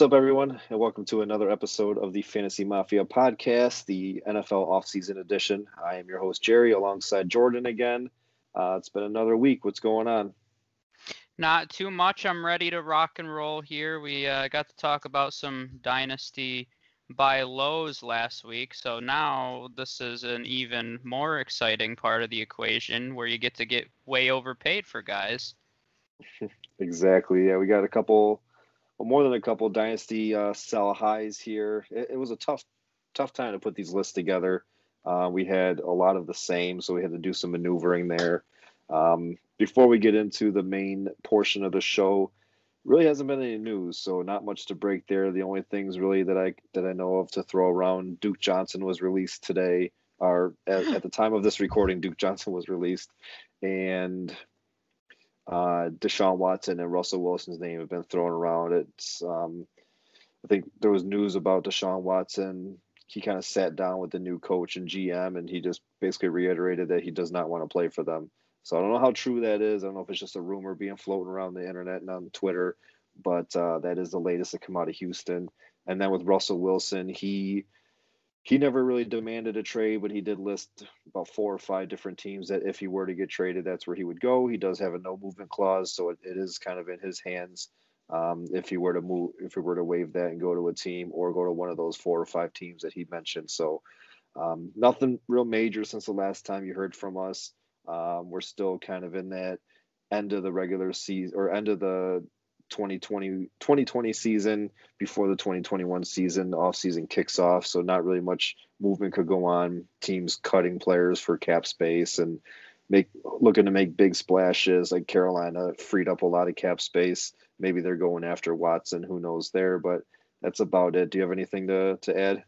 What's up, everyone, and welcome to another episode of the Fantasy Mafia podcast, the NFL offseason edition. I am your host, Jerry, alongside Jordan again. Uh, it's been another week. What's going on? Not too much. I'm ready to rock and roll here. We uh, got to talk about some dynasty buy lows last week, so now this is an even more exciting part of the equation where you get to get way overpaid for guys. exactly. Yeah, we got a couple well, more than a couple dynasty uh, sell highs here. It, it, was a tough, tough time to put these lists together. Uh, we had a lot of the same, so we had to do some maneuvering there. Um, before we get into the main portion of the show, really hasn't been any news, so not much to break there. The only things really that I that I know of to throw around, Duke Johnson was released today, or at, at the time of this recording, Duke Johnson was released, and uh, Deshaun Watson and Russell Wilson's name have been thrown around. It's um, I think there was news about Deshaun Watson. He kind of sat down with the new coach and GM, and he just basically reiterated that he does not want to play for them. So I don't know how true that is. I don't know if it's just a rumor being floating around the internet and on Twitter, but uh, that is the latest to come out of Houston. And then with Russell Wilson, he he never really demanded a trade, but he did list about four or five different teams that if he were to get traded, that's where he would go. He does have a no movement clause, so it, it is kind of in his hands um, if he were to move, if he were to waive that and go to a team or go to one of those four or five teams that he mentioned. So um, nothing real major since the last time you heard from us. Um, we're still kind of in that end of the regular season or end of the 2020 2020 season before the 2021 season off season kicks off. So not really much movement could go on. Teams cutting players for cap space and make looking to make big splashes. Like Carolina freed up a lot of cap space. Maybe they're going after Watson. Who knows there? But that's about it. Do you have anything to to add?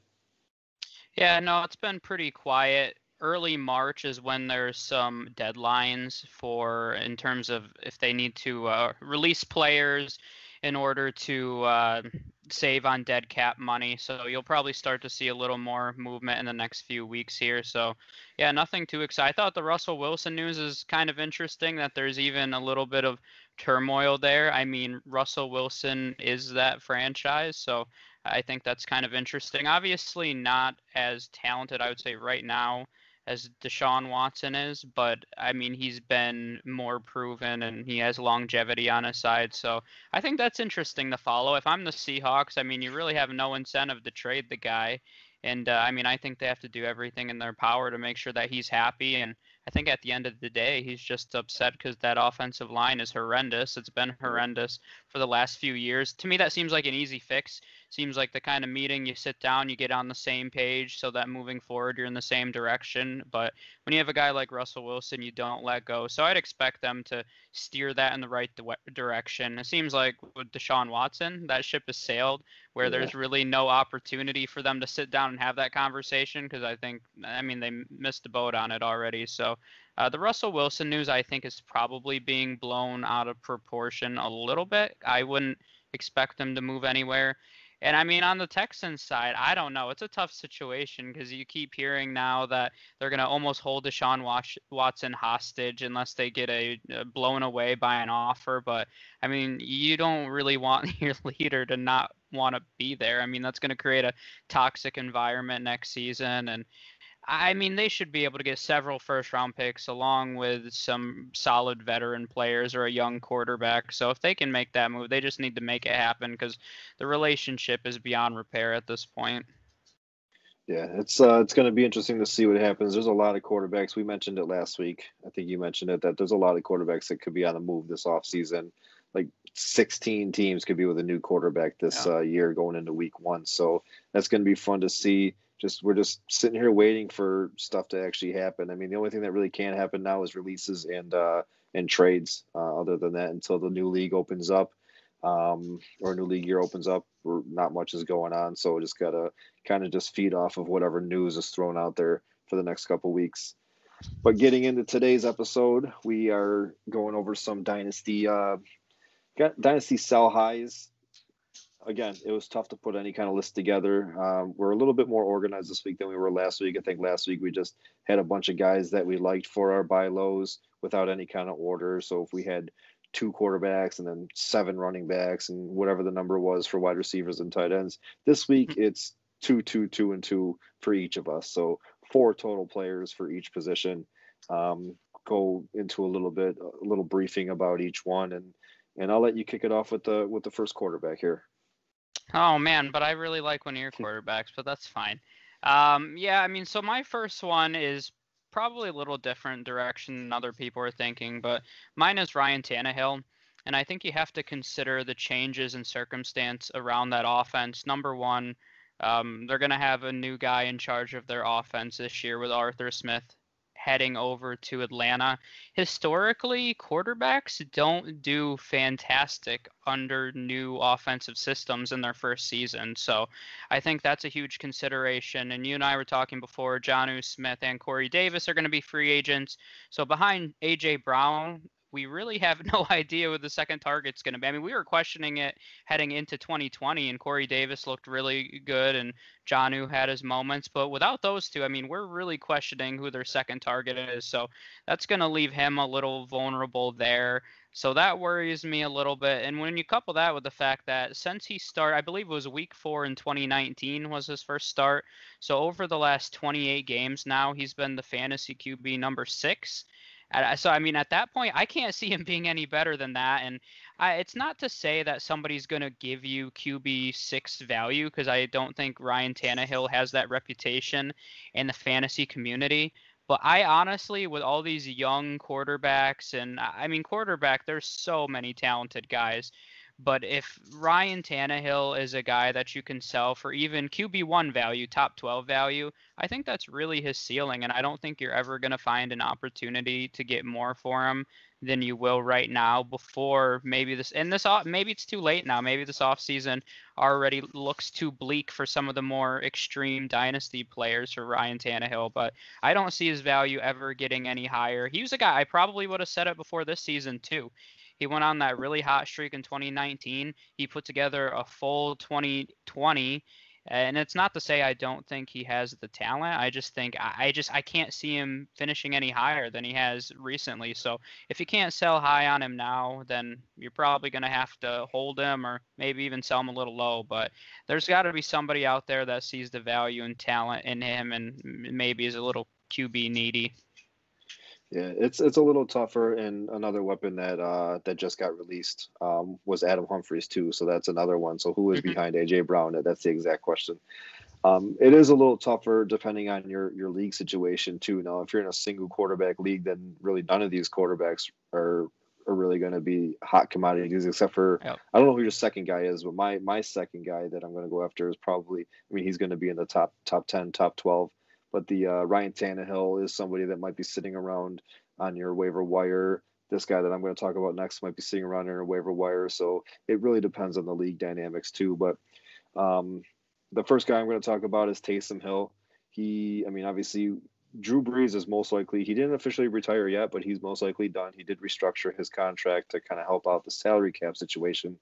Yeah no it's been pretty quiet early March is when there's some deadlines for in terms of if they need to uh, release players in order to uh, save on dead cap money. So you'll probably start to see a little more movement in the next few weeks here. So yeah, nothing too exciting. I thought the Russell Wilson news is kind of interesting that there's even a little bit of turmoil there. I mean, Russell Wilson is that franchise, so I think that's kind of interesting. Obviously, not as talented, I would say, right now as Deshaun Watson is, but I mean he's been more proven and he has longevity on his side. So I think that's interesting to follow. If I'm the Seahawks, I mean you really have no incentive to trade the guy, and uh, I mean I think they have to do everything in their power to make sure that he's happy. And I think at the end of the day he's just upset because that offensive line is horrendous. It's been horrendous for the last few years. To me that seems like an easy fix seems like the kind of meeting you sit down, you get on the same page so that moving forward you're in the same direction. But when you have a guy like Russell Wilson, you don't let go. So I'd expect them to steer that in the right direction. It seems like with Deshaun Watson, that ship has sailed where yeah. there's really no opportunity for them to sit down and have that conversation because I think, I mean, they missed the boat on it already. So uh, the Russell Wilson news, I think, is probably being blown out of proportion a little bit. I wouldn't expect them to move anywhere. And I mean, on the Texans side, I don't know. It's a tough situation because you keep hearing now that they're going to almost hold Deshaun Watson hostage unless they get a, a blown away by an offer. But I mean, you don't really want your leader to not want to be there. I mean, that's going to create a toxic environment next season. And I mean, they should be able to get several first round picks along with some solid veteran players or a young quarterback. So if they can make that move, they just need to make it happen because the relationship is beyond repair at this point. Yeah, it's uh, it's going to be interesting to see what happens. There's a lot of quarterbacks. We mentioned it last week. I think you mentioned it that there's a lot of quarterbacks that could be on the move this offseason. Like 16 teams could be with a new quarterback this yeah. uh, year going into week one. So that's going to be fun to see just we're just sitting here waiting for stuff to actually happen. I mean, the only thing that really can happen now is releases and uh, and trades. Uh, other than that, until the new league opens up um, or new league year opens up, not much is going on. So we just gotta kind of just feed off of whatever news is thrown out there for the next couple weeks. But getting into today's episode, we are going over some dynasty uh, dynasty sell highs again, it was tough to put any kind of list together. Um, we're a little bit more organized this week than we were last week. I think last week we just had a bunch of guys that we liked for our buy lows without any kind of order. So if we had two quarterbacks and then seven running backs and whatever the number was for wide receivers and tight ends. This week mm-hmm. it's two, two, two, and two for each of us. So four total players for each position. Um, go into a little bit, a little briefing about each one, and and I'll let you kick it off with the with the first quarterback here. Oh man, but I really like one of your quarterbacks, but that's fine. Um, yeah, I mean, so my first one is probably a little different direction than other people are thinking, but mine is Ryan Tannehill. And I think you have to consider the changes in circumstance around that offense. Number one, um, they're going to have a new guy in charge of their offense this year with Arthur Smith heading over to Atlanta. Historically, quarterbacks don't do fantastic under new offensive systems in their first season. So I think that's a huge consideration. And you and I were talking before, Jonnu Smith and Corey Davis are going to be free agents. So behind AJ Brown, we really have no idea what the second target's going to be. I mean, we were questioning it heading into 2020, and Corey Davis looked really good, and Jonnu had his moments. But without those two, I mean, we're really questioning who their second target is. So that's going to leave him a little vulnerable there. So that worries me a little bit. And when you couple that with the fact that since he started, I believe it was week four in 2019 was his first start. So over the last 28 games now, he's been the fantasy QB number six. So I mean, at that point, I can't see him being any better than that. And I, it's not to say that somebody's going to give you QB six value because I don't think Ryan Tannehill has that reputation in the fantasy community. But I honestly, with all these young quarterbacks, and I mean, quarterback, there's so many talented guys. But if Ryan Tannehill is a guy that you can sell for even QB1 value, top 12 value, I think that's really his ceiling. And I don't think you're ever going to find an opportunity to get more for him than you will right now before maybe this and this maybe it's too late now maybe this offseason already looks too bleak for some of the more extreme dynasty players for Ryan Tannehill but I don't see his value ever getting any higher he was a guy I probably would have said up before this season too he went on that really hot streak in 2019. He put together a full 2020 and it's not to say I don't think he has the talent. I just think I just I can't see him finishing any higher than he has recently. So if you can't sell high on him now, then you're probably going to have to hold him or maybe even sell him a little low. But there's got to be somebody out there that sees the value and talent in him and maybe is a little QB needy. Yeah, it's it's a little tougher, and another weapon that uh, that just got released um, was Adam Humphries too. So that's another one. So who is mm-hmm. behind AJ Brown? That's the exact question. Um, it is a little tougher depending on your your league situation too. Now, if you're in a single quarterback league, then really none of these quarterbacks are are really going to be hot commodities, except for yep. I don't know who your second guy is, but my my second guy that I'm going to go after is probably I mean he's going to be in the top top ten, top twelve but the uh, Ryan Tannehill is somebody that might be sitting around on your waiver wire. This guy that I'm going to talk about next might be sitting around in a waiver wire. So it really depends on the league dynamics too. But um, the first guy I'm going to talk about is Taysom Hill. He, I mean, obviously Drew Brees is most likely he didn't officially retire yet, but he's most likely done. He did restructure his contract to kind of help out the salary cap situation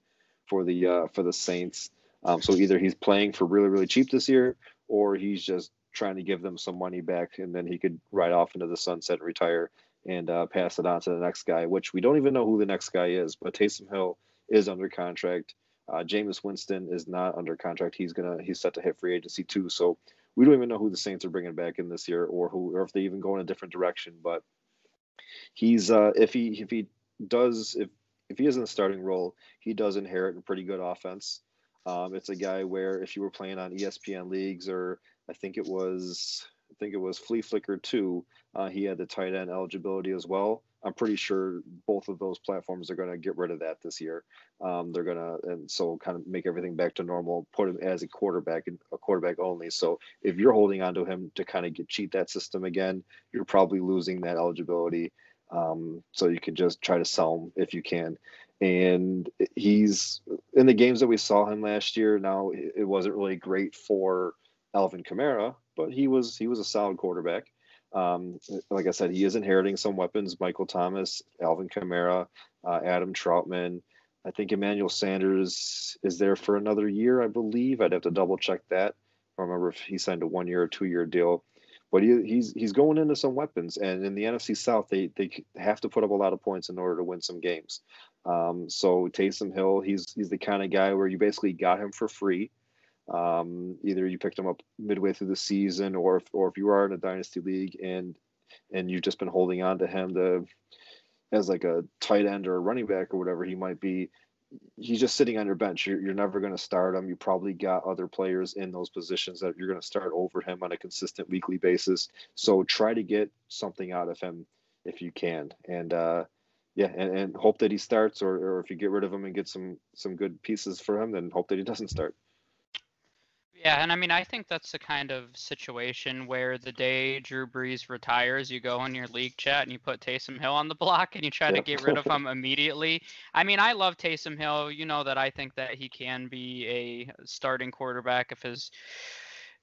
for the uh, for the Saints. Um, so either he's playing for really really cheap this year, or he's just trying to give them some money back, and then he could ride off into the sunset and retire and uh, pass it on to the next guy, which we don't even know who the next guy is. But Taysom Hill is under contract. Uh, Jameis Winston is not under contract. He's gonna he's set to hit free agency too. So we don't even know who the Saints are bringing back in this year, or who, or if they even go in a different direction. But he's uh, if he if he does if if he is in the starting role, he does inherit a pretty good offense. Um, it's a guy where if you were playing on ESPN leagues or I think it was I think it was Fleaflicker too. Uh, he had the tight end eligibility as well. I'm pretty sure both of those platforms are going to get rid of that this year. Um, they're going to and so kind of make everything back to normal. Put him as a quarterback, and a quarterback only. So if you're holding on to him to kind of get cheat that system again, you're probably losing that eligibility. Um, so you can just try to sell him if you can. And he's in the games that we saw him last year. Now it wasn't really great for Alvin Kamara, but he was he was a solid quarterback. Um, like I said, he is inheriting some weapons: Michael Thomas, Alvin Kamara, uh, Adam Trautman. I think Emmanuel Sanders is there for another year, I believe. I'd have to double check that. I remember if he signed a one year or two year deal. but he, he's he's going into some weapons, and in the NFC South, they they have to put up a lot of points in order to win some games. Um, so Taysom Hill, he's he's the kind of guy where you basically got him for free. Um, either you picked him up midway through the season, or if, or if you are in a dynasty league and and you've just been holding on to him to as like a tight end or a running back or whatever he might be, he's just sitting on your bench. You're, you're never going to start him. You probably got other players in those positions that you're going to start over him on a consistent weekly basis. So try to get something out of him if you can. And uh, yeah, and, and hope that he starts, or, or if you get rid of him and get some some good pieces for him, then hope that he doesn't start. Yeah, and I mean, I think that's the kind of situation where the day Drew Brees retires, you go in your league chat and you put Taysom Hill on the block and you try to get rid of him immediately. I mean, I love Taysom Hill. You know that I think that he can be a starting quarterback if his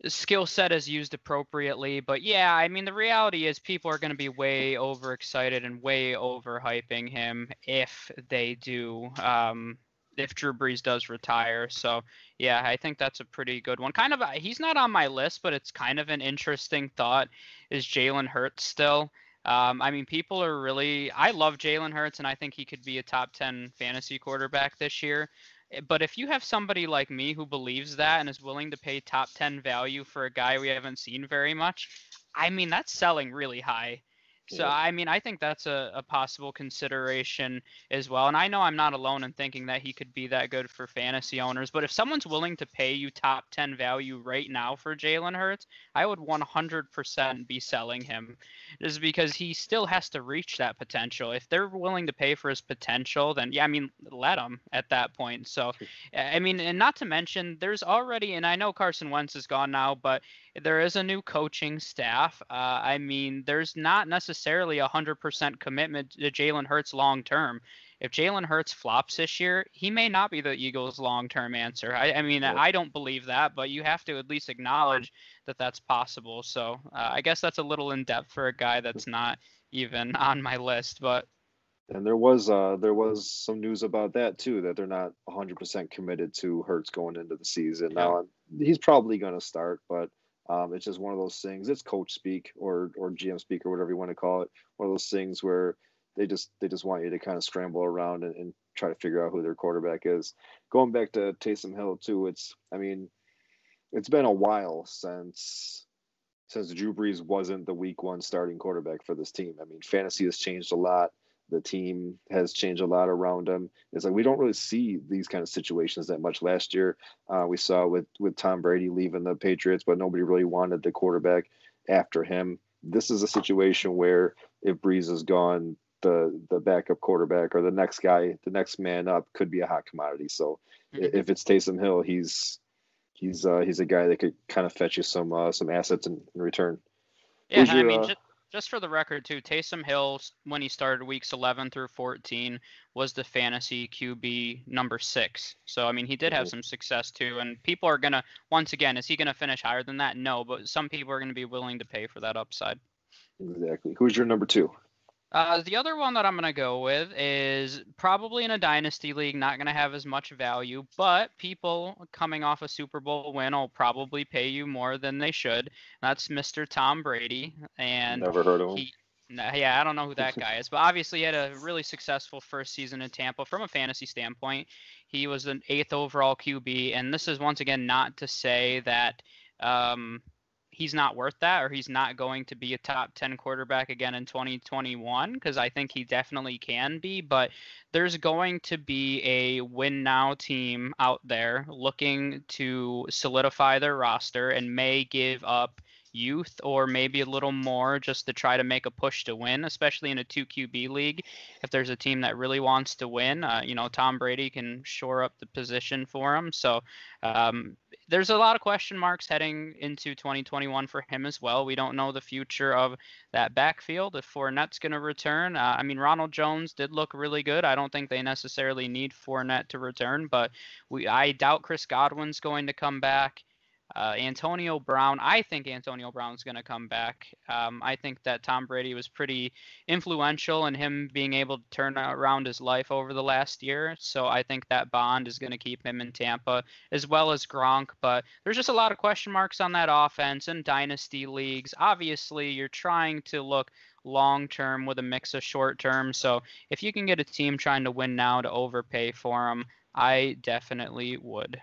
skill set is used appropriately. But yeah, I mean, the reality is people are going to be way overexcited and way overhyping him if they do. Um, if Drew Brees does retire. So yeah, I think that's a pretty good one. Kind of, he's not on my list, but it's kind of an interesting thought. Is Jalen Hurts still? Um, I mean, people are really. I love Jalen Hurts, and I think he could be a top ten fantasy quarterback this year. Eh, but if you have somebody like me who believes that and is willing to pay top 10 value for a guy we haven't seen very much, I mean, that's selling really high. So yeah. I mean, I think that's a, a possible consideration as well. And I know I'm not alone in thinking that he could be that good for fantasy owners. But if someone's willing to pay you top 10 value right now for Jalen Hurts, I would 100% be selling him. Is because he still has to reach that potential. If they're willing to pay for his potential, then yeah, I mean, let him at that point. So I mean, and not to mention, there's already, and I know Carson Wentz is gone now, but there is a new coaching staff. Uh, I mean, there's not necessarily a hundred percent commitment to Jalen Hurts long term. If Jalen Hurts flops this year, he may not be the Eagles' long-term answer. I, I mean, I don't believe that, but you have to at least acknowledge that that's possible. So uh, I guess that's a little in depth for a guy that's not even on my list. But and there was uh, there was some news about that too that they're not 100% committed to Hurts going into the season. Yeah. Now he's probably going to start, but um, it's just one of those things. It's coach speak or or GM speak or whatever you want to call it. One of those things where they just they just want you to kind of scramble around and, and try to figure out who their quarterback is. Going back to Taysom Hill too, it's I mean, it's been a while since since Drew Brees wasn't the week one starting quarterback for this team. I mean, fantasy has changed a lot the team has changed a lot around him. It's like we don't really see these kind of situations that much. Last year, uh, we saw with with Tom Brady leaving the Patriots, but nobody really wanted the quarterback after him. This is a situation where if Brees is gone, the the backup quarterback or the next guy, the next man up, could be a hot commodity. So mm-hmm. if it's Taysom Hill, he's he's uh, he's a guy that could kind of fetch you some uh, some assets in, in return. Yeah, your, I mean, uh, just, just for the record too, Taysom Hill when he started weeks 11 through 14 was the fantasy QB number six. So I mean he did have some success too, and people are gonna once again is he gonna finish higher than that? No, but some people are gonna be willing to pay for that upside. Exactly. Who's your number two? Uh, the other one that I'm going to go with is probably in a dynasty league, not going to have as much value, but people coming off a Super Bowl win will probably pay you more than they should. That's Mr. Tom Brady, and never heard of him. He, yeah, I don't know who that guy is, but obviously he had a really successful first season in Tampa from a fantasy standpoint. He was an eighth overall QB, and this is once again not to say that um, he's not worth that or he's not going to be a top 10 quarterback again in 2021 because I think he definitely can be. But there's going to be a win now team out there looking to solidify their roster and may give up youth or maybe a little more just to try to make a push to win, especially in a 2 QB league. If there's a team that really wants to win, uh, you know, Tom Brady can shore up the position for him. So um, there's a lot of question marks heading into 2021 for him as well. We don't know the future of that backfield if Fournette's going to return. Uh, I mean, Ronald Jones did look really good. I don't think they necessarily need Fournette to return, but we I doubt Chris Godwin's going to come back. Uh, Antonio Brown, I think Antonio Brown's going to come back. Um, I think that Tom Brady was pretty influential in him being able to turn around his life over the last year. So I think that bond is going to keep him in Tampa, as well as Gronk. But there's just a lot of question marks on that offense and dynasty leagues. Obviously, you're trying to look long term with a mix of short term. So if you can get a team trying to win now to overpay for them, I definitely would.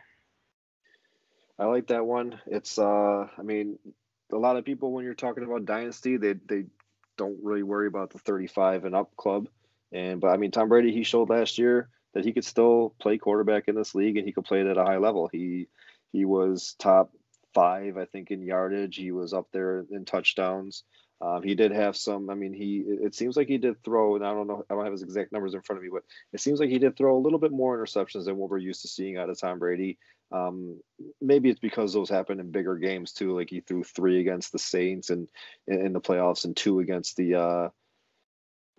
I like that one. It's uh I mean, a lot of people when you're talking about dynasty, they they don't really worry about the 35 and up club. And but I mean Tom Brady he showed last year that he could still play quarterback in this league and he could play it at a high level. He he was top 5 I think in yardage, he was up there in touchdowns. Um, he did have some. I mean, he. It seems like he did throw, and I don't know. I don't have his exact numbers in front of me, but it seems like he did throw a little bit more interceptions than what we're used to seeing out of Tom Brady. Um, maybe it's because those happen in bigger games too. Like he threw three against the Saints and in the playoffs, and two against the uh,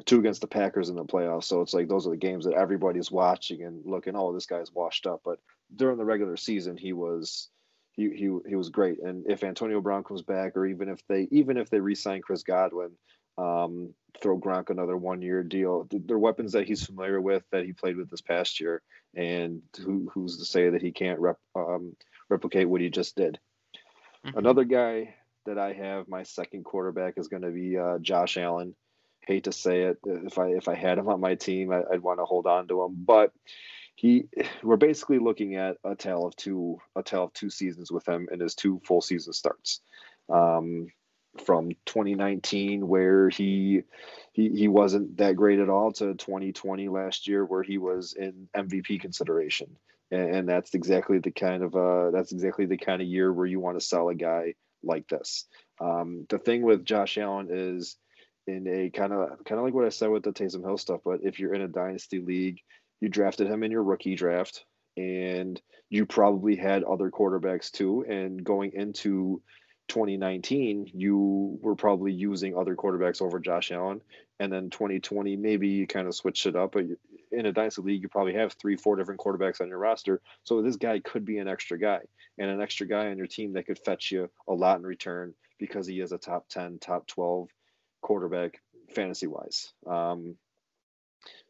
two against the Packers in the playoffs. So it's like those are the games that everybody's watching and looking. Oh, this guy's washed up. But during the regular season, he was he he he was great. And if Antonio Brown comes back, or even if they even if they re-sign Chris Godwin, um, throw Gronk another one-year deal, they're weapons that he's familiar with that he played with this past year and who, who's to say that he can't rep, um, replicate what he just did? Mm-hmm. Another guy that I have my second quarterback is going to be uh, Josh Allen. Hate to say it, if I if I had him on my team, I, would want to hold on to him, but he we're basically looking at a tale of two a tale of two seasons with him and his two full season starts. Um, from 2019 where he he he wasn't that great at all to 2020 last year where he was in MVP consideration. And, and that's exactly the kind of uh that's exactly the kind of year where you want to sell a guy like this. Um, the thing with Josh Allen is in a kind of kind of like what I said with the Taysom Hill stuff, but if you're in a dynasty league, you drafted him in your rookie draft and you probably had other quarterbacks too and going into 2019, you were probably using other quarterbacks over Josh Allen. And then 2020, maybe you kind of switched it up. But in a dynasty league, you probably have three, four different quarterbacks on your roster. So this guy could be an extra guy and an extra guy on your team that could fetch you a lot in return because he is a top 10, top 12 quarterback fantasy wise. Um,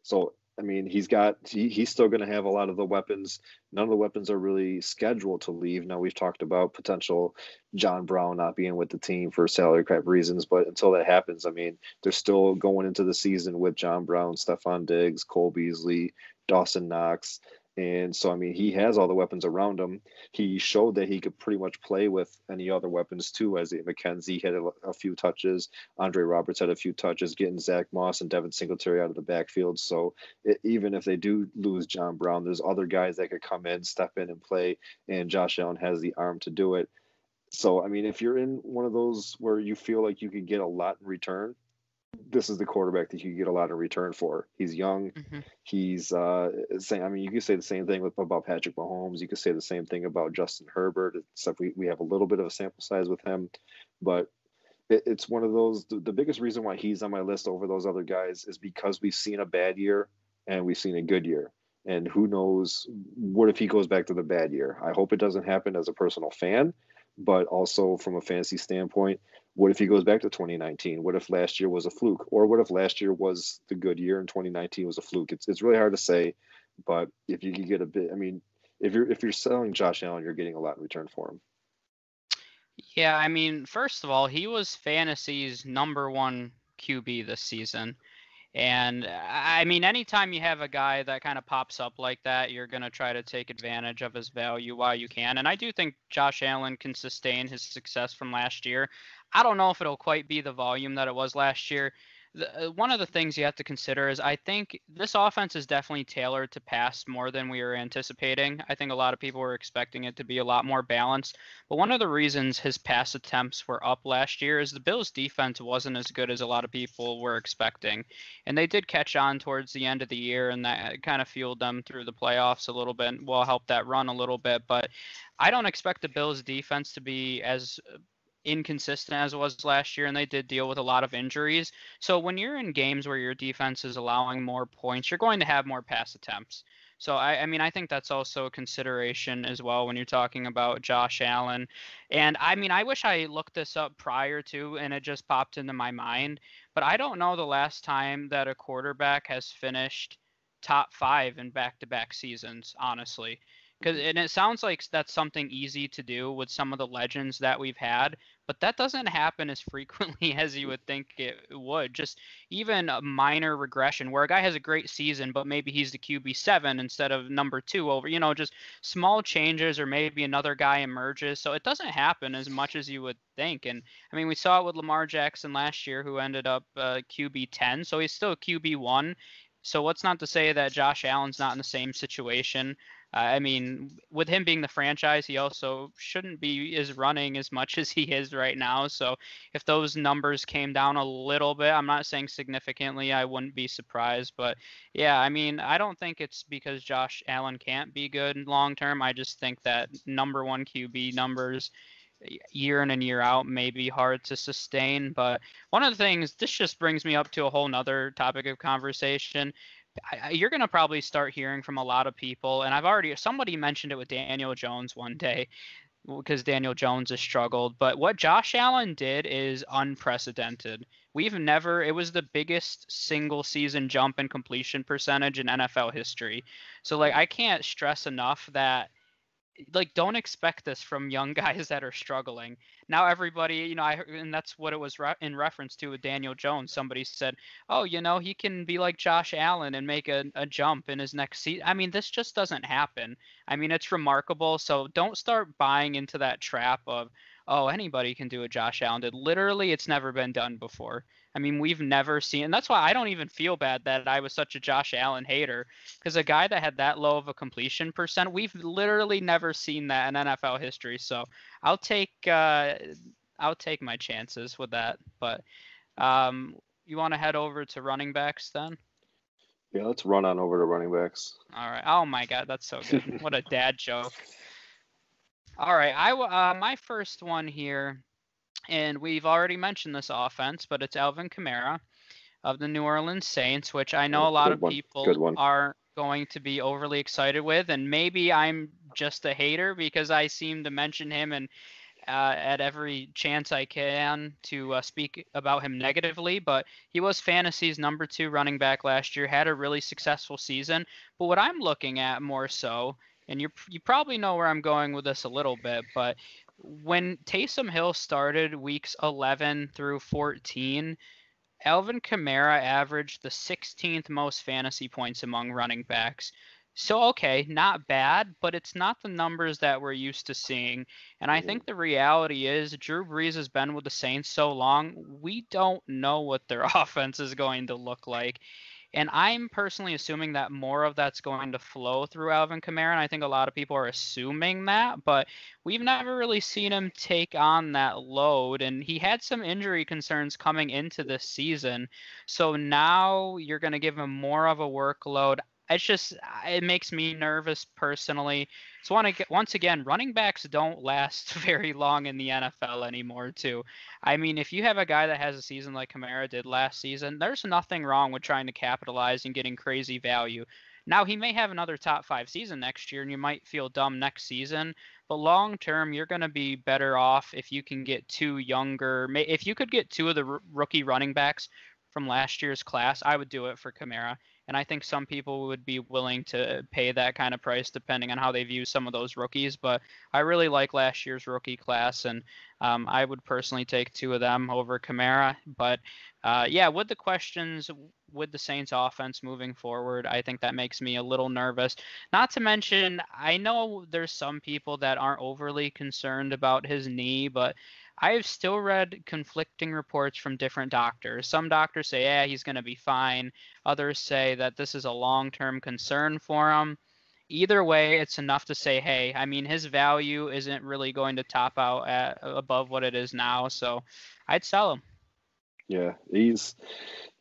so I mean, he's got he, he's still going to have a lot of the weapons. None of the weapons are really scheduled to leave. Now we've talked about potential John Brown not being with the team for salary cap reasons, but until that happens, I mean, they're still going into the season with John Brown, Stefon Diggs, Cole Beasley, Dawson Knox, and so, I mean, he has all the weapons around him. He showed that he could pretty much play with any other weapons too. As McKenzie had a, a, few touches, Andre Roberts had a few touches, getting Zach Moss and Devin Singletary out of the backfield. So it, even if they do lose John Brown, there's other guys that could come in, step in, and play. And Josh Allen has the arm to do it. So, I mean, if you're in one of those where you feel like you could get a lot in return, this is the quarterback that you get a lot in return for. He's young. Mm-hmm. He's uh, saying. I mean, you could say the same thing with, about Patrick Mahomes. You could say the same thing about Justin Herbert. Except we, we have a little bit of a sample size with him, but it, it's one of those. The, the biggest reason why he's on my list over those other guys is because we've seen a bad year and we've seen a good year. And who knows what if he goes back to the bad year? I hope it doesn't happen as a personal fan, but also from a fantasy standpoint what if he goes back to 2019? What if last year was a fluke? Or what if last year was the good year and 2019 was a fluke? It's, it's really hard to say, but if you could get a bit, I mean, if you're if you're selling Josh Allen, you're getting a lot in return for him. Yeah, I mean, first of all, he was fantasy's number one QB this season. And I mean, anytime you have a guy that kind of pops up like that, you're going to try to take advantage of his value while you can. And I do think Josh Allen can sustain his success from last year. I don't know if it'll quite be the volume that it was last year the, uh, one of the things you have to consider is I think this offense is definitely tailored to pass more than we were anticipating. I think a lot of people were expecting it to be a lot more balanced. But one of the reasons his pass attempts were up last year is the Bills' defense wasn't as good as a lot of people were expecting. And they did catch on towards the end of the year, and that kind of fueled them through the playoffs a little bit. Will help that run a little bit. But I don't expect the Bills' defense to be as inconsistent as it was last year, and they did deal with a lot of injuries. So when you're in games where your defense is allowing more points, you're going to have more pass attempts. So I, I mean, I think that's also a consideration as well when you're talking about Josh Allen. And I mean, I wish I looked this up prior to, and it just popped into my mind. But I don't know the last time that a quarterback has finished top five in back-to-back seasons, honestly. Because and it sounds like that's something easy to do with some of the legends that we've had, but that doesn't happen as frequently as you would think it would. Just even a minor regression where a guy has a great season, but maybe he's the QB seven instead of number two over, you know, just small changes or maybe another guy emerges. So it doesn't happen as much as you would think. And I mean, we saw it with Lamar Jackson last year, who ended up uh, QB 10. So he's still QB one. So what's not to say that Josh Allen's not in the same situation? I mean, with him being the franchise, he also shouldn't be as running as much as he is right now. So if those numbers came down a little bit, I'm not saying significantly, I wouldn't be surprised. But yeah, I mean, I don't think it's because Josh Allen can't be good long term. I just think that number one QB numbers year in and year out may be hard to sustain. But one of the things, this just brings me up to a whole nother topic of conversation. I, you're going to probably start hearing from a lot of people, and I've already somebody mentioned it with Daniel Jones one day because Daniel Jones has struggled. But what Josh Allen did is unprecedented. We've never, it was the biggest single season jump in completion percentage in NFL history. So, like, I can't stress enough that like don't expect this from young guys that are struggling. Now everybody, you know, I and that's what it was re- in reference to with Daniel Jones. Somebody said, "Oh, you know, he can be like Josh Allen and make a, a jump in his next season." I mean, this just doesn't happen. I mean, it's remarkable. So don't start buying into that trap of, "Oh, anybody can do what Josh Allen did." Literally, it's never been done before. I mean, we've never seen, and that's why I don't even feel bad that I was such a Josh Allen hater, because a guy that had that low of a completion percent, we've literally never seen that in NFL history. So I'll take, uh, I'll take my chances with that. But um, you want to head over to running backs then? Yeah, let's run on over to running backs. All right. Oh my God, that's so good. what a dad joke. All right, I uh, my first one here and we've already mentioned this offense, but it's Alvin Kamara of the New Orleans Saints, which I know a lot of one. people are going to be overly excited with. And maybe I'm just a hater because I seem to mention him and uh, at every chance I can to uh, speak about him negatively, but he was fantasy's number two running back last year, had a really successful season. But what I'm looking at more so, and you you probably know where I'm going with this a little bit, but when Taysom Hill started weeks 11 through 14, Alvin Kamara averaged the 16th most fantasy points among running backs. So, okay, not bad, but it's not the numbers that we're used to seeing. And I think the reality is Drew Brees has been with the Saints so long, we don't know what their offense is going to look like. And I'm personally assuming that more of that's going to flow through Alvin Kamara. And I think a lot of people are assuming that, but we've never really seen him take on that load. And he had some injury concerns coming into this season. So now you're going to give him more of a workload it's just it makes me nervous personally. So want to once again, running backs don't last very long in the NFL anymore. Too, I mean, if you have a guy that has a season like Kamara did last season, there's nothing wrong with trying to capitalize and getting crazy value. Now he may have another top five season next year, and you might feel dumb next season. But long term, you're going to be better off if you can get two younger. If you could get two of the rookie running backs from last year's class, I would do it for Kamara and I think some people would be willing to pay that kind of price depending on how they view some of those rookies. But I really like last year's rookie class, and um, I would personally take two of them over Kamara. But uh, yeah, with the questions with the Saints offense moving forward, I think that makes me a little nervous. Not to mention, I know there's some people that aren't overly concerned about his knee, but I have still read conflicting reports from different doctors. Some doctors say, yeah, he's going to be fine. Others say that this is a long term concern for him. Either way, it's enough to say, hey, I mean, his value isn't really going to top out at above what it is now. So I'd sell him. Yeah, he's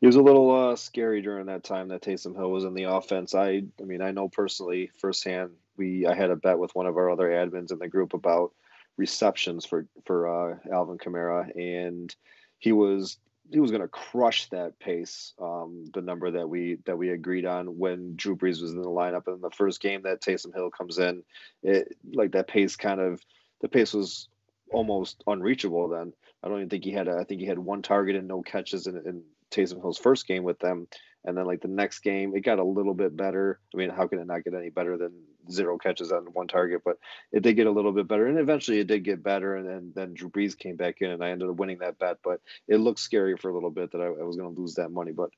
he was a little uh, scary during that time that Taysom Hill was in the offense. I I mean, I know personally firsthand. We I had a bet with one of our other admins in the group about receptions for for uh, Alvin Kamara, and he was he was going to crush that pace, um, the number that we that we agreed on when Drew Brees was in the lineup. And the first game that Taysom Hill comes in, it like that pace kind of the pace was almost unreachable. Then I don't even think he had a, I think he had one target and no catches in, in Taysom Hill's first game with them, and then like the next game, it got a little bit better. I mean, how can it not get any better than zero catches on one target? But it did get a little bit better, and eventually it did get better. And then then Drew Brees came back in, and I ended up winning that bet. But it looked scary for a little bit that I, I was going to lose that money. But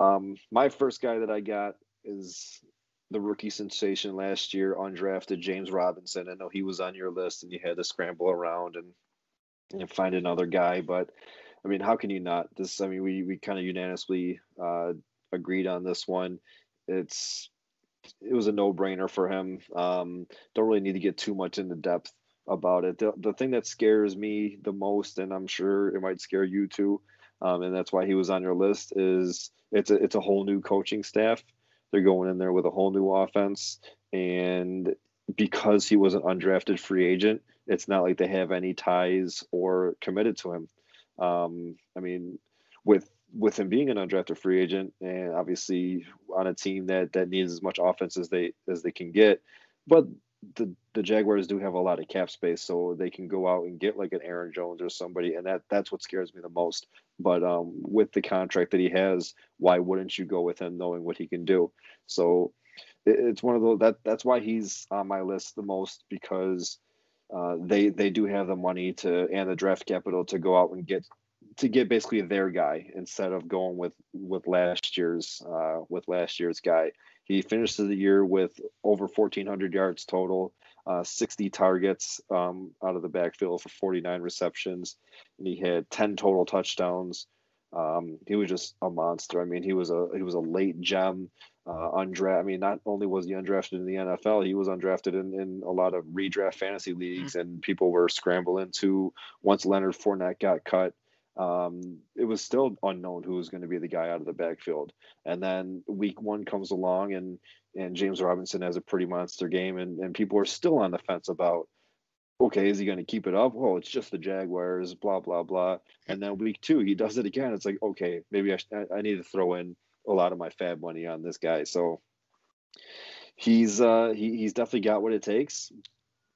um, my first guy that I got is the rookie sensation last year, undrafted James Robinson. I know he was on your list, and you had to scramble around and and find another guy, but. I mean, how can you not? This, I mean, we we kind of unanimously uh, agreed on this one. It's it was a no brainer for him. Um, don't really need to get too much into depth about it. The, the thing that scares me the most, and I'm sure it might scare you too, um, and that's why he was on your list, is it's a it's a whole new coaching staff. They're going in there with a whole new offense, and because he was an undrafted free agent, it's not like they have any ties or committed to him. Um, I mean, with with him being an undrafted free agent and obviously on a team that that needs as much offense as they as they can get, but the the Jaguars do have a lot of cap space, so they can go out and get like an Aaron Jones or somebody, and that that's what scares me the most. But um, with the contract that he has, why wouldn't you go with him knowing what he can do? So it, it's one of those that that's why he's on my list the most because uh, they they do have the money to and the draft capital to go out and get to get basically their guy instead of going with with last year's uh, with last year's guy. He finished the year with over 1,400 yards total, uh, 60 targets um, out of the backfield for 49 receptions, and he had 10 total touchdowns. Um, he was just a monster. I mean, he was a he was a late gem. Uh, undrafted. I mean, not only was he undrafted in the NFL, he was undrafted in, in a lot of redraft fantasy leagues, mm-hmm. and people were scrambling to once Leonard Fournette got cut um, it was still unknown who was going to be the guy out of the backfield. And then week one comes along and and James Robinson has a pretty monster game and, and people are still on the fence about okay, is he going to keep it up? Well, it's just the Jaguars, blah blah blah. And then week two, he does it again. It's like okay, maybe I, I need to throw in a lot of my FAAB money on this guy. So he's uh, he, he's definitely got what it takes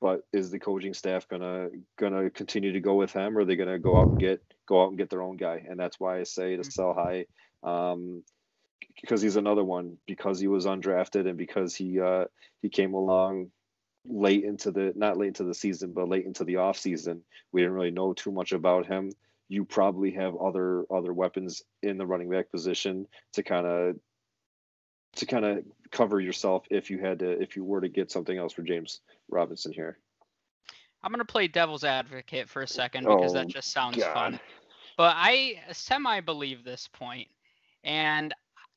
but is the coaching staff gonna gonna continue to go with him, or are they gonna go out and get go out and get their own guy? And that's why I say to mm-hmm. sell high, um, because he's another one because he was undrafted and because he uh, he came along late into the not late into the season, but late into the off season. We didn't really know too much about him. You probably have other other weapons in the running back position to kind of to kind of cover yourself if you had to if you were to get something else for James Robinson here. I'm gonna play devil's advocate for a second because oh, that just sounds God. fun. But I semi believe this point, and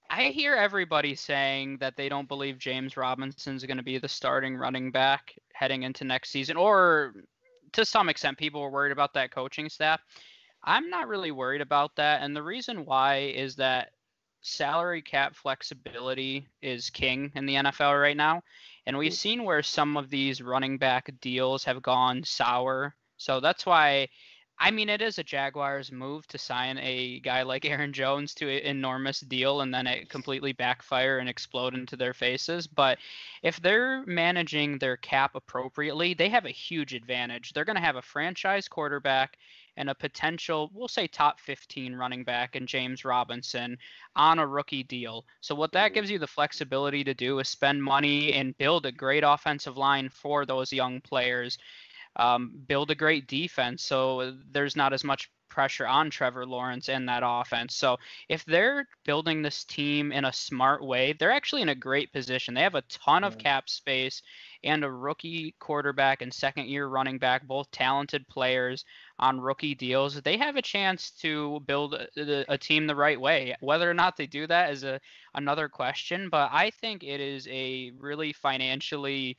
I hear everybody saying that they don't believe James Robinson's going to be the starting running back heading into next season, or to some extent, people are worried about that coaching staff. I'm not really worried about that, and the reason why is that salary cap flexibility is king in the NFL right now. And we've seen where some of these running back deals have gone sour. So that's why, I mean, it is a Jaguars move to sign a guy like Aaron Jones to an enormous deal and then it completely backfire and explode into their faces. But if they're managing their cap appropriately, they have a huge advantage. They're going to have a franchise quarterback and a potential, we'll say top 15 running back in James Robinson on a rookie deal. So what that mm-hmm. gives you the flexibility to do is spend money and build a great offensive line for those young players. Um, build a great defense so there's not as much pressure on Trevor Lawrence and that offense. So if they're building this team in a smart way, they're actually in a great position. They have a ton of cap space and a rookie quarterback and second year running back, both talented players on rookie deals, they have a chance to build a, a, team the right way. Whether or not they do that is a another question, but I think it is a really financially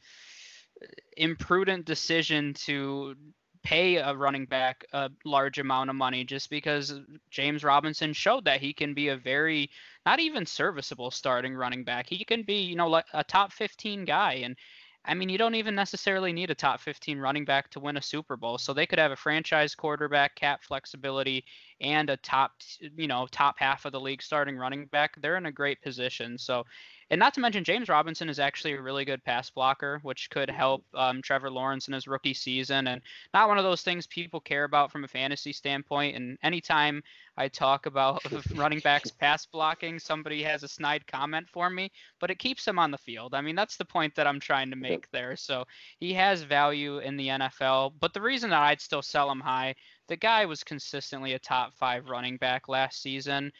uh, imprudent decision to pay a running back a large amount of money just because James Robinson showed that he can be a very not even serviceable starting running back. He can be, you know, like a top 15 guy and I mean, you don't even necessarily need a top 15 running back to win a Super Bowl. So they could have a franchise quarterback, cap flexibility, and a top, you know, top half of the league starting running back. They're in a great position. So and not to mention, James Robinson is actually a really good pass blocker, which could help um, Trevor Lawrence in his rookie season. And not one of those things people care about from a fantasy standpoint. And anytime I talk about running backs pass blocking, somebody has a snide comment for me, but it keeps him on the field. I mean, that's the point that I'm trying to make there. So he has value in the NFL. But the reason that I'd still sell him high, the guy was consistently a top five running back last season.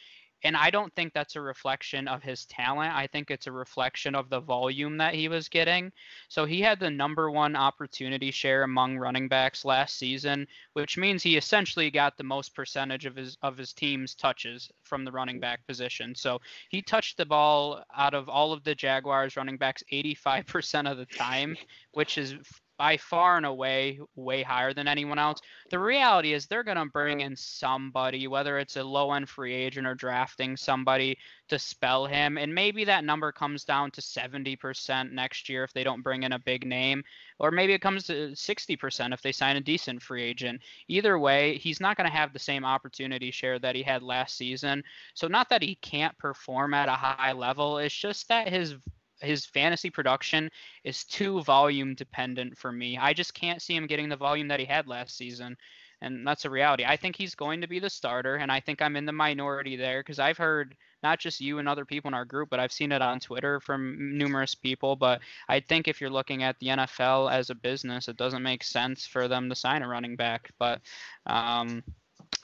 And I don't think that's a reflection of his talent. I think it's a reflection of the volume that he was getting. So he had the number one opportunity share among running backs last season, which means he essentially got the most percentage of his of his team's touches from the running back position. So he touched the ball out of all of the Jaguars running backs 85% of the time, which is by far and away way higher than anyone else. The reality is they're going to bring in somebody, whether it's a low end free agent or drafting somebody to spell him. And maybe that number comes down to 70% next year if they don't bring in a big name, or maybe it comes to 60% if they sign a decent free agent. Either way, he's not going to have the same opportunity share that he had last season. So, not that he can't perform at a high level, it's just that his his fantasy production is too volume dependent for me. I just can't see him getting the volume that he had last season. And that's a reality. I think he's going to be the starter, and I think I'm in the minority there because I've heard not just you and other people in our group, but I've seen it on Twitter from numerous people. But I think if you're looking at the NFL as a business, it doesn't make sense for them to sign a running back. But um,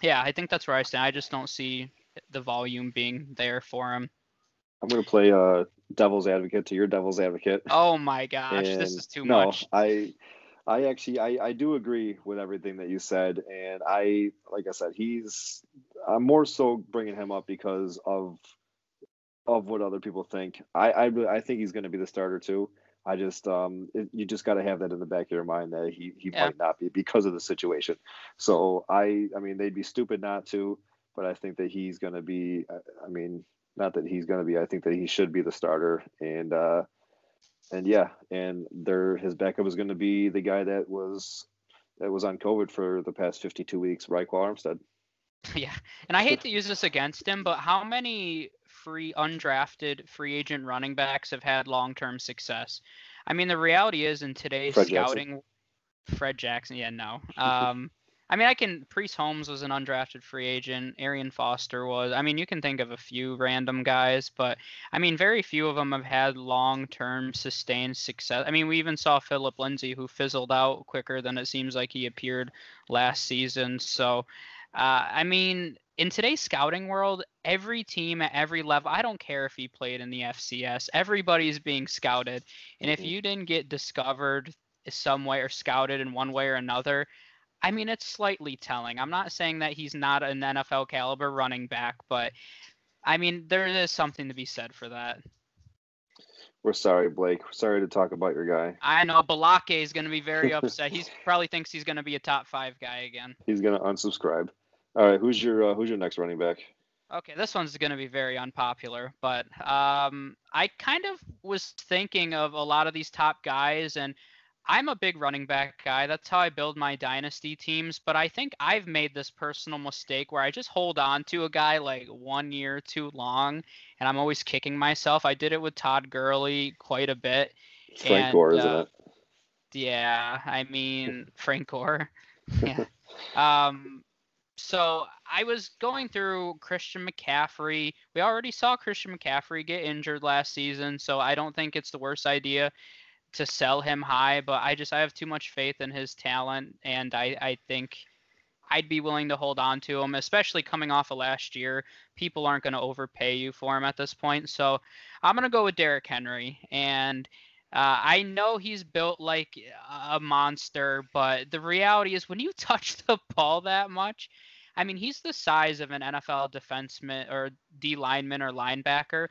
yeah, I think that's where I stand. I just don't see the volume being there for him. I'm going to play uh, devil's advocate to your devil's advocate. Oh my gosh, and this is too no, much. I I actually I, I do agree with everything that you said, and I like I said he's I'm more so bringing him up because of of what other people think. I I, I think he's going to be the starter too. I just um it, you just got to have that in the back of your mind that he he yeah. might not be because of the situation. So I I mean they'd be stupid not to, but I think that he's going to be. I mean not that he's going to be. I think that he should be the starter, and uh, and yeah, and there his backup is going to be the guy that was that was on COVID for the past 52 weeks, Ryquell Armstead. Yeah, and I hate to use this against him, but how many free undrafted free agent running backs have had long-term success? I mean, the reality is in today's Fred scouting, Jackson. Fred Jackson, yeah, no. Um, I mean, I can. Priest Holmes was an undrafted free agent. Arian Foster was. I mean, you can think of a few random guys, but I mean, very few of them have had long-term sustained success. I mean, we even saw Phillip Lindsay, who fizzled out quicker than it seems like he appeared last season. So, uh, I mean, in today's scouting world, every team at every level, I don't care if he played in the FCS, everybody's being scouted. And if mm-hmm. you didn't get discovered some way or scouted in one way or another, I mean, it's slightly telling. I'm not saying that he's not an NFL caliber running back, but I mean, there is something to be said for that. We're sorry, Blake. sorry to talk about your guy. I know Balake is going to be very upset. He probably thinks he's going to be a top five guy again. He's going to unsubscribe. All right, who's your uh, who's your next running back? Okay, this one's going to be very unpopular, but um, I kind of was thinking of a lot of these top guys, and I'm a big running back guy. That's how I build my dynasty teams. But I think I've made this personal mistake where I just hold on to a guy like one year too long, and I'm always kicking myself. I did it with Todd Gurley quite a bit. Frank and, Gore, isn't uh, it? Yeah, I mean Frank Gore. yeah. um, so I was going through Christian McCaffrey. We already saw Christian McCaffrey get injured last season, so I don't think it's the worst idea to sell him high, but I just I have too much faith in his talent, and I I think I'd be willing to hold on to him, especially coming off of last year. People aren't going to overpay you for him at this point, so I'm going to go with Derrick Henry, and. Uh, I know he's built like a monster, but the reality is when you touch the ball that much, I mean, he's the size of an NFL defenseman or D lineman or linebacker.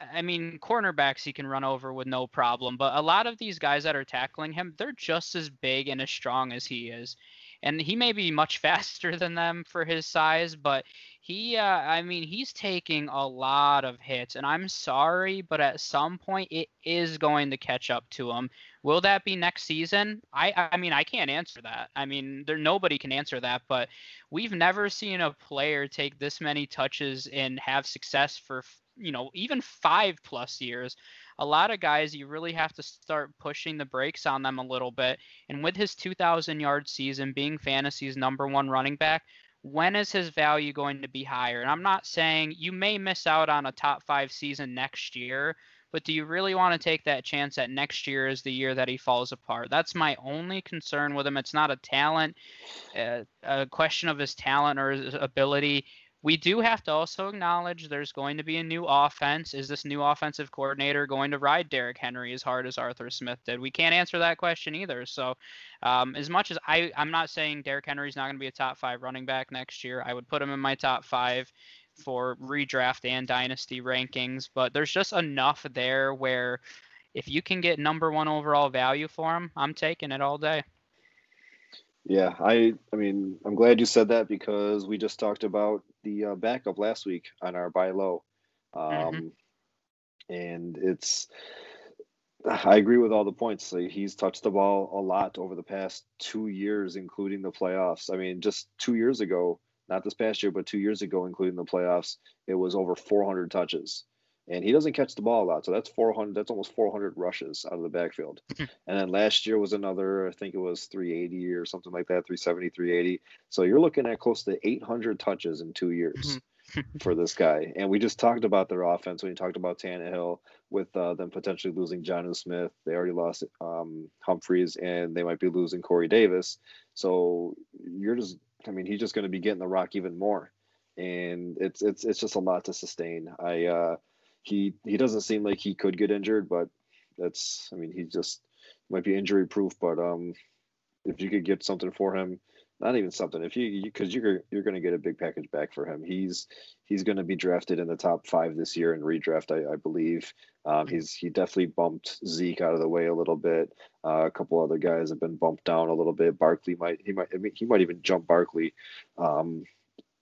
I mean, cornerbacks he can run over with no problem, but a lot of these guys that are tackling him, they're just as big and as strong as he is. and he may be much faster than them for his size, but he, uh, I mean, he's taking a lot of hits, and I'm sorry, but at some point it is going to catch up to him. Will that be next season? I, I mean, I can't answer that. I mean, there nobody can answer that, but we've never seen a player take this many touches and have success for, you know, even five plus years a lot of guys you really have to start pushing the brakes on them a little bit. And with his 2,000 yard season being fantasy's number one running back, when is his value going to be higher? And I'm not saying you may miss out on a top five season next year, but do you really want to take that chance that next year is the year that he falls apart? That's my only concern with him. It's not a talent, uh, a question of his talent or his ability we do have to also acknowledge there's going to be a new offense. Is this new offensive coordinator going to ride Derrick Henry as hard as Arthur Smith did? We can't answer that question either. So, um, as much as I, I'm not saying Derrick Henry's not going to be a top five running back next year, I would put him in my top five for redraft and dynasty rankings. But there's just enough there where if you can get number one overall value for him, I'm taking it all day. Yeah, I I mean, I'm glad you said that because we just talked about the uh, backup last week on our buy low. Mm-hmm. Um, mm-hmm. and it's I agree with all the points. Like, he's touched the ball a lot over the past 2 years including the playoffs. I mean, just 2 years ago, not this past year, but 2 years ago including the playoffs, it was over 400 touches and he doesn't catch the ball a lot. So that's 400. That's almost 400 rushes out of the backfield. and then last year was another. I think it was 380 or something like that, 370, 380. So you're looking at close to 800 touches in two years for this guy. And we just talked about their offense when you talked about Tannehill with uh, them potentially losing Jonnu Smith. They already lost um, Humphries, and they might be losing Corey Davis. So you're just. I mean, he's just going to be getting the rock even more and it's it's it's just a lot to sustain. I uh, he he doesn't seem like he could get injured, but that's I mean he just might be injury proof. But um, if you could get something for him, not even something, if you because you, are you're, you're going to get a big package back for him. He's he's going to be drafted in the top five this year in redraft, I, I believe. Um, he's he definitely bumped Zeke out of the way a little bit. Uh, a couple other guys have been bumped down a little bit. Barkley might he might I mean, he might even jump Barkley um,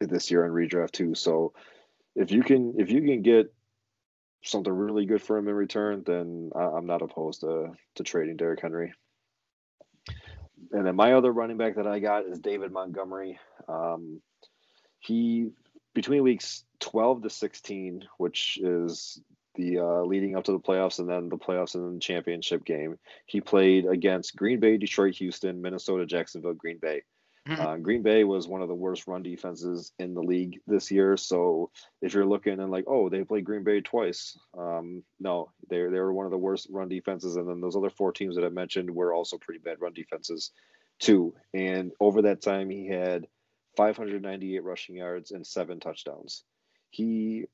this year in redraft too. So if you can if you can get something really good for him in return, then I, am not opposed to to trading Derrick Henry. And then my other running back that I got is David Montgomery. Um, he between weeks 12 to 16, which is the uh, leading up to the playoffs and then the playoffs and then the championship game, he played against Green Bay, Detroit, Houston, Minnesota, Jacksonville, Green Bay. Mm-hmm. Uh, Green Bay was one of the worst run defenses in the league this year. So if you're looking and like, oh, they played Green Bay twice, um, no, they they were one of the worst run defenses. And then those other four teams that I mentioned were also pretty bad run defenses, too. And over that time, he had 598 rushing yards and seven touchdowns. He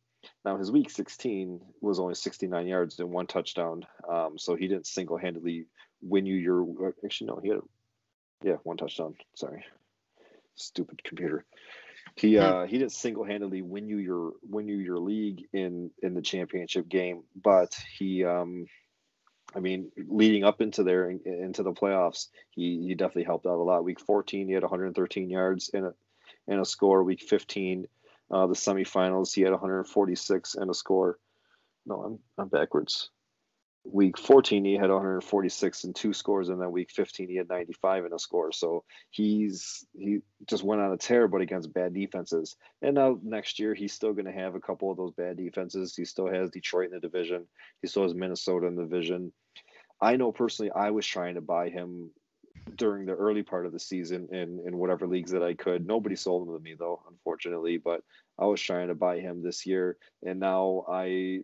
now his week 16 was only 69 yards and one touchdown. Um, so he didn't single handedly win you your actually no he had yeah one touchdown. Sorry stupid computer. He hmm. uh, he didn't single handedly win you your win you your league in in the championship game, but he um, I mean, leading up into there into the playoffs, he he definitely helped out a lot. Week 14, he had 113 yards in a in a score. Week 15, uh, the semifinals, he had 146 and a score. No, I'm I'm backwards week 14 he had 146 and two scores and then week 15 he had 95 in a score. So he's he just went on a tear but against bad defenses. And now next year he's still going to have a couple of those bad defenses. He still has detroit in the division. He still has minnesota in the division. I know personally i was trying to buy him during the early part of the season in in whatever leagues that i could. Nobody sold him to me though unfortunately but i was trying to buy him this year. And now i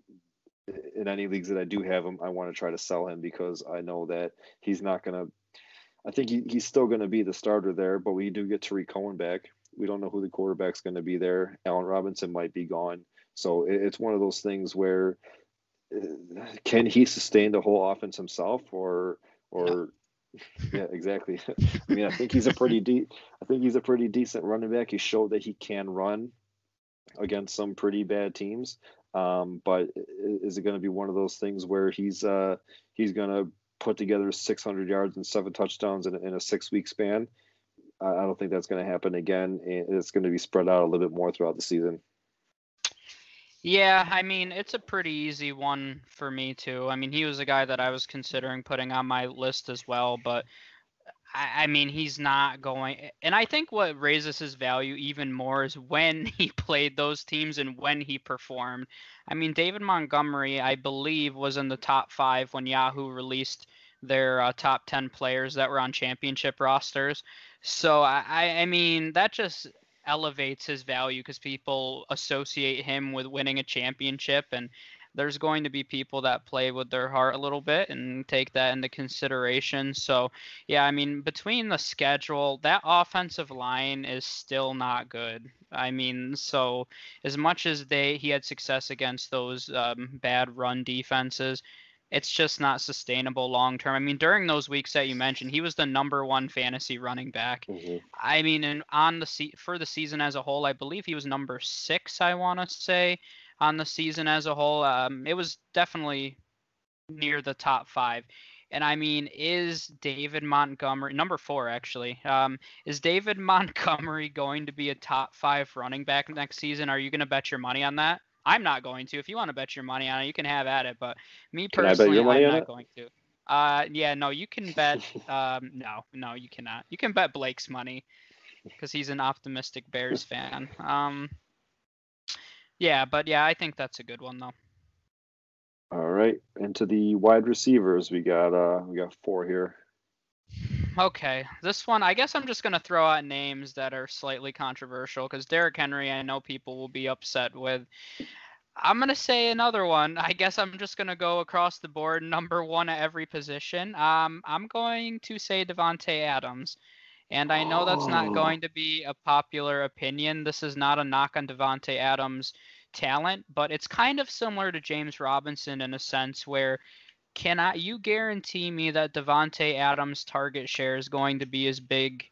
in any leagues that I do have him, I want to try to sell him because I know that he's not going to. I think he, he's still going to be the starter there, but we do get Tarik Cohen back. We don't know who the quarterback's going to be there. Allen Robinson might be gone. So it, it's one of those things where uh, can he sustain the whole offense himself or or no. yeah exactly i mean i think he's a pretty deep i think he's a pretty decent running back he showed that he can run against some pretty bad teams um, but is it going to be one of those things where he's uh, he's going to put together 600 yards and seven touchdowns in, in a six week span? I don't think that's going to happen again. It's going to be spread out a little bit more throughout the season. Yeah, I mean, it's a pretty easy one for me too. I mean, he was a guy that I was considering putting on my list as well, but I, I mean, he's not going. And I think what raises his value even more is when he played those teams and when he performed. I mean, David Montgomery, I believe, was in the top five when Yahoo released their uh, top 10 players that were on championship rosters. So, I, I mean, that just elevates his value because people associate him with winning a championship and there's going to be people that play with their heart a little bit and take that into consideration. So, yeah, I mean, between the schedule, that offensive line is still not good. I mean, so as much as they he had success against those um, bad run defenses, it's just not sustainable long term. I mean, during those weeks that you mentioned, he was the number one fantasy running back. Mm-hmm. I mean, and on the se- for the season as a whole, I believe he was number six. I want to say on the season as a whole. Um, it was definitely near the top five. And I mean, is David Montgomery number four actually? Um, is David Montgomery going to be a top five running back next season? Are you going to bet your money on that? I'm not going to. If you want to bet your money on it, you can have at it. But me personally, I'm not it? going to. Uh, yeah, no, you can bet. um, no, no, you cannot. You can bet Blake's money because he's an optimistic Bears fan. Um, yeah, but yeah, I think that's a good one though. All right, into the wide receivers, we got uh we got four here. Okay, this one I guess I'm just gonna throw out names that are slightly controversial because Derrick Henry I know people will be upset with. I'm gonna say another one. I guess I'm just gonna go across the board, number one at every position. Um, I'm going to say Davante Adams, and I know that's not oh. going to be a popular opinion. This is not a knock on Davante Adams' talent, but it's kind of similar to James Robinson in a sense where can I you guarantee me that Davante Adams' target share is going to be as big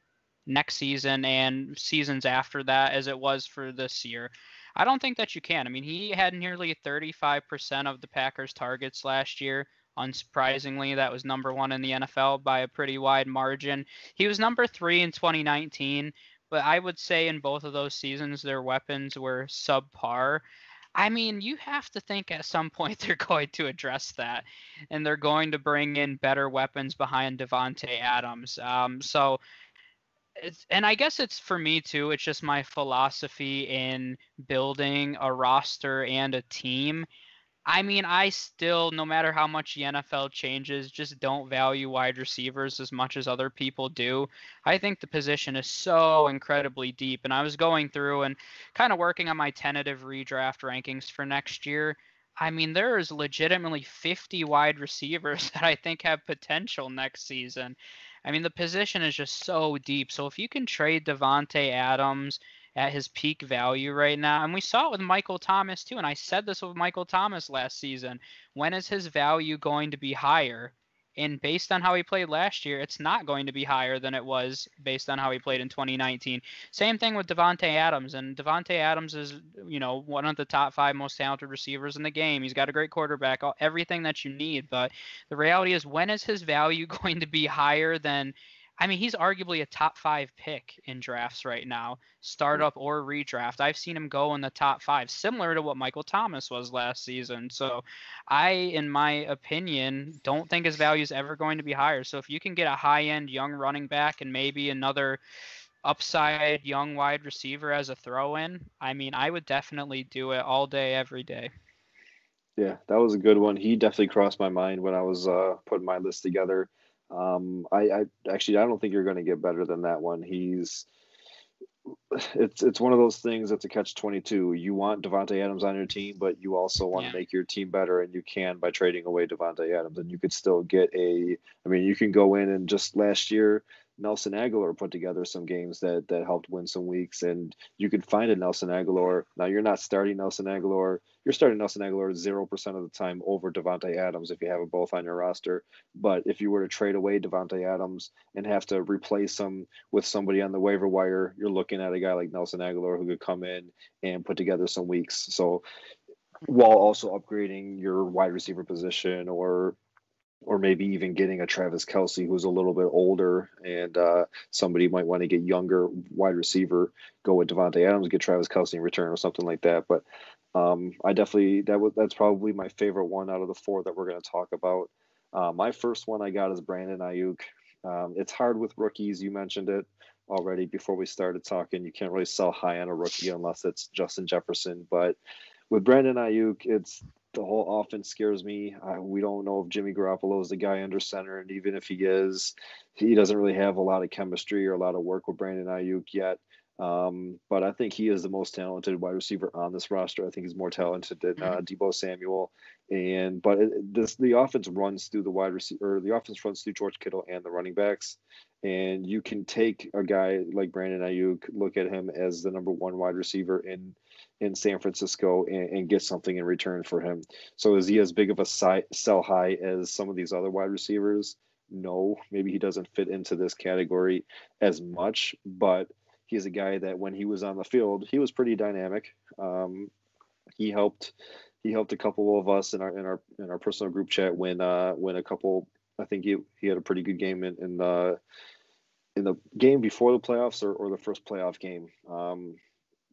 next season and seasons after that as it was for this year? I don't think that you can. I mean, he had nearly 35% of the Packers' targets last year. Unsurprisingly, that was number one in the NFL by a pretty wide margin. He was number three in 2019, but I would say in both of those seasons, their weapons were subpar. I mean, you have to think at some point they're going to address that, and they're going to bring in better weapons behind Davante Adams. Um, so, and I guess it's for me too. It's just my philosophy in building a roster and a team. I mean, I still, no matter how much the NFL changes, just don't value wide receivers as much as other people do. I think the position is so incredibly deep. And I was going through and kind of working on my tentative redraft rankings for next year. I mean, there is legitimately 50 wide receivers that I think have potential next season. I mean, the position is just so deep. So if you can trade Davante Adams, at his peak value right now. And we saw it with Michael Thomas too. And I said this with Michael Thomas last season. When is his value going to be higher? And based on how he played last year, it's not going to be higher than it was based on how he played in 2019. Same thing with Davante Adams, and Davante Adams is, you know, one of the top five most talented receivers in the game. He's got a great quarterback, everything that you need. But the reality is, when is his value going to be higher than I mean, he's arguably a top five pick in drafts right now, startup or redraft. I've seen him go in the top five, similar to what Michael Thomas was last season. So, I, in my opinion, don't think his value is ever going to be higher. So, if you can get a high end young running back and maybe another upside young wide receiver as a throw in, I mean, I would definitely do it all day, every day. Yeah, that was a good one. He definitely crossed my mind when I was uh, putting my list together. Um, I, I actually I don't think you're going to get better than that one. He's it's it's one of those things that's a catch 22 you want Davante Adams on your team but you also want yeah. to make your team better and you can by trading away Davante Adams and you could still get a I mean you can go in and just last year Nelson Agholor put together some games that that helped win some weeks, and you could find a Nelson Agholor. Now you're not starting Nelson Agholor. You're starting Nelson Agholor zero percent of the time over Davante Adams if you have them both on your roster. But if you were to trade away Davante Adams and have to replace him with somebody on the waiver wire, you're looking at a guy like Nelson Agholor who could come in and put together some weeks. So while also upgrading your wide receiver position or or maybe even getting a Travis Kelce who's a little bit older and uh, somebody might want to get younger wide receiver, go with Davante Adams, get Travis Kelce in return or something like that. But um, I definitely that was that's probably my favorite one out of the four that we're going to talk about. Uh, my first one I got is Brandon Aiyuk. Um, it's hard with rookies. You mentioned it already before we started talking. You can't really sell high on a rookie unless it's Justin Jefferson. But with Brandon Aiyuk, it's the whole offense scares me. Uh, we don't know if Jimmy Garoppolo is the guy under center, and even if he is, he doesn't really have a lot of chemistry or a lot of work with Brandon Aiyuk yet. Um, but I think he is the most talented wide receiver on this roster. I think he's more talented than uh, mm-hmm. Samuel. And but it, this the offense runs through the wide receiver, or the offense runs through George Kittle and the running backs. And you can take a guy like Brandon Aiyuk, look at him as the number one wide receiver in in San Francisco, and, and get something in return for him. So is he as big of a sell high as some of these other wide receivers? No, maybe he doesn't fit into this category as much, but he's a guy that when he was on the field, he was pretty dynamic. Um, he helped he helped a couple of us in our in our in our personal group chat when uh when a couple I think he he had a pretty good game in, in the in the game before the playoffs or, or the first playoff game, um,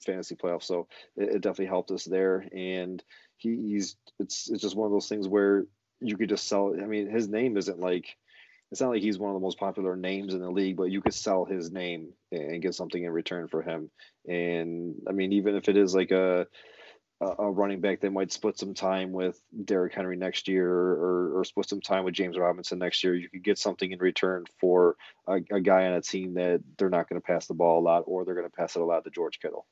fantasy playoffs. So it, it definitely helped us there. And he, he's it's it's just one of those things where you could just sell. I mean, his name isn't like it's not like he's one of the most popular names in the league, but you could sell his name and get something in return for him. And I mean, even if it is like a a running back that might split some time with Derrick Henry next year or, or split some time with James Robinson next year, you could get something in return for a, a guy on a team that they're not going to pass the ball a lot or they're going to pass it a lot to George Kittle.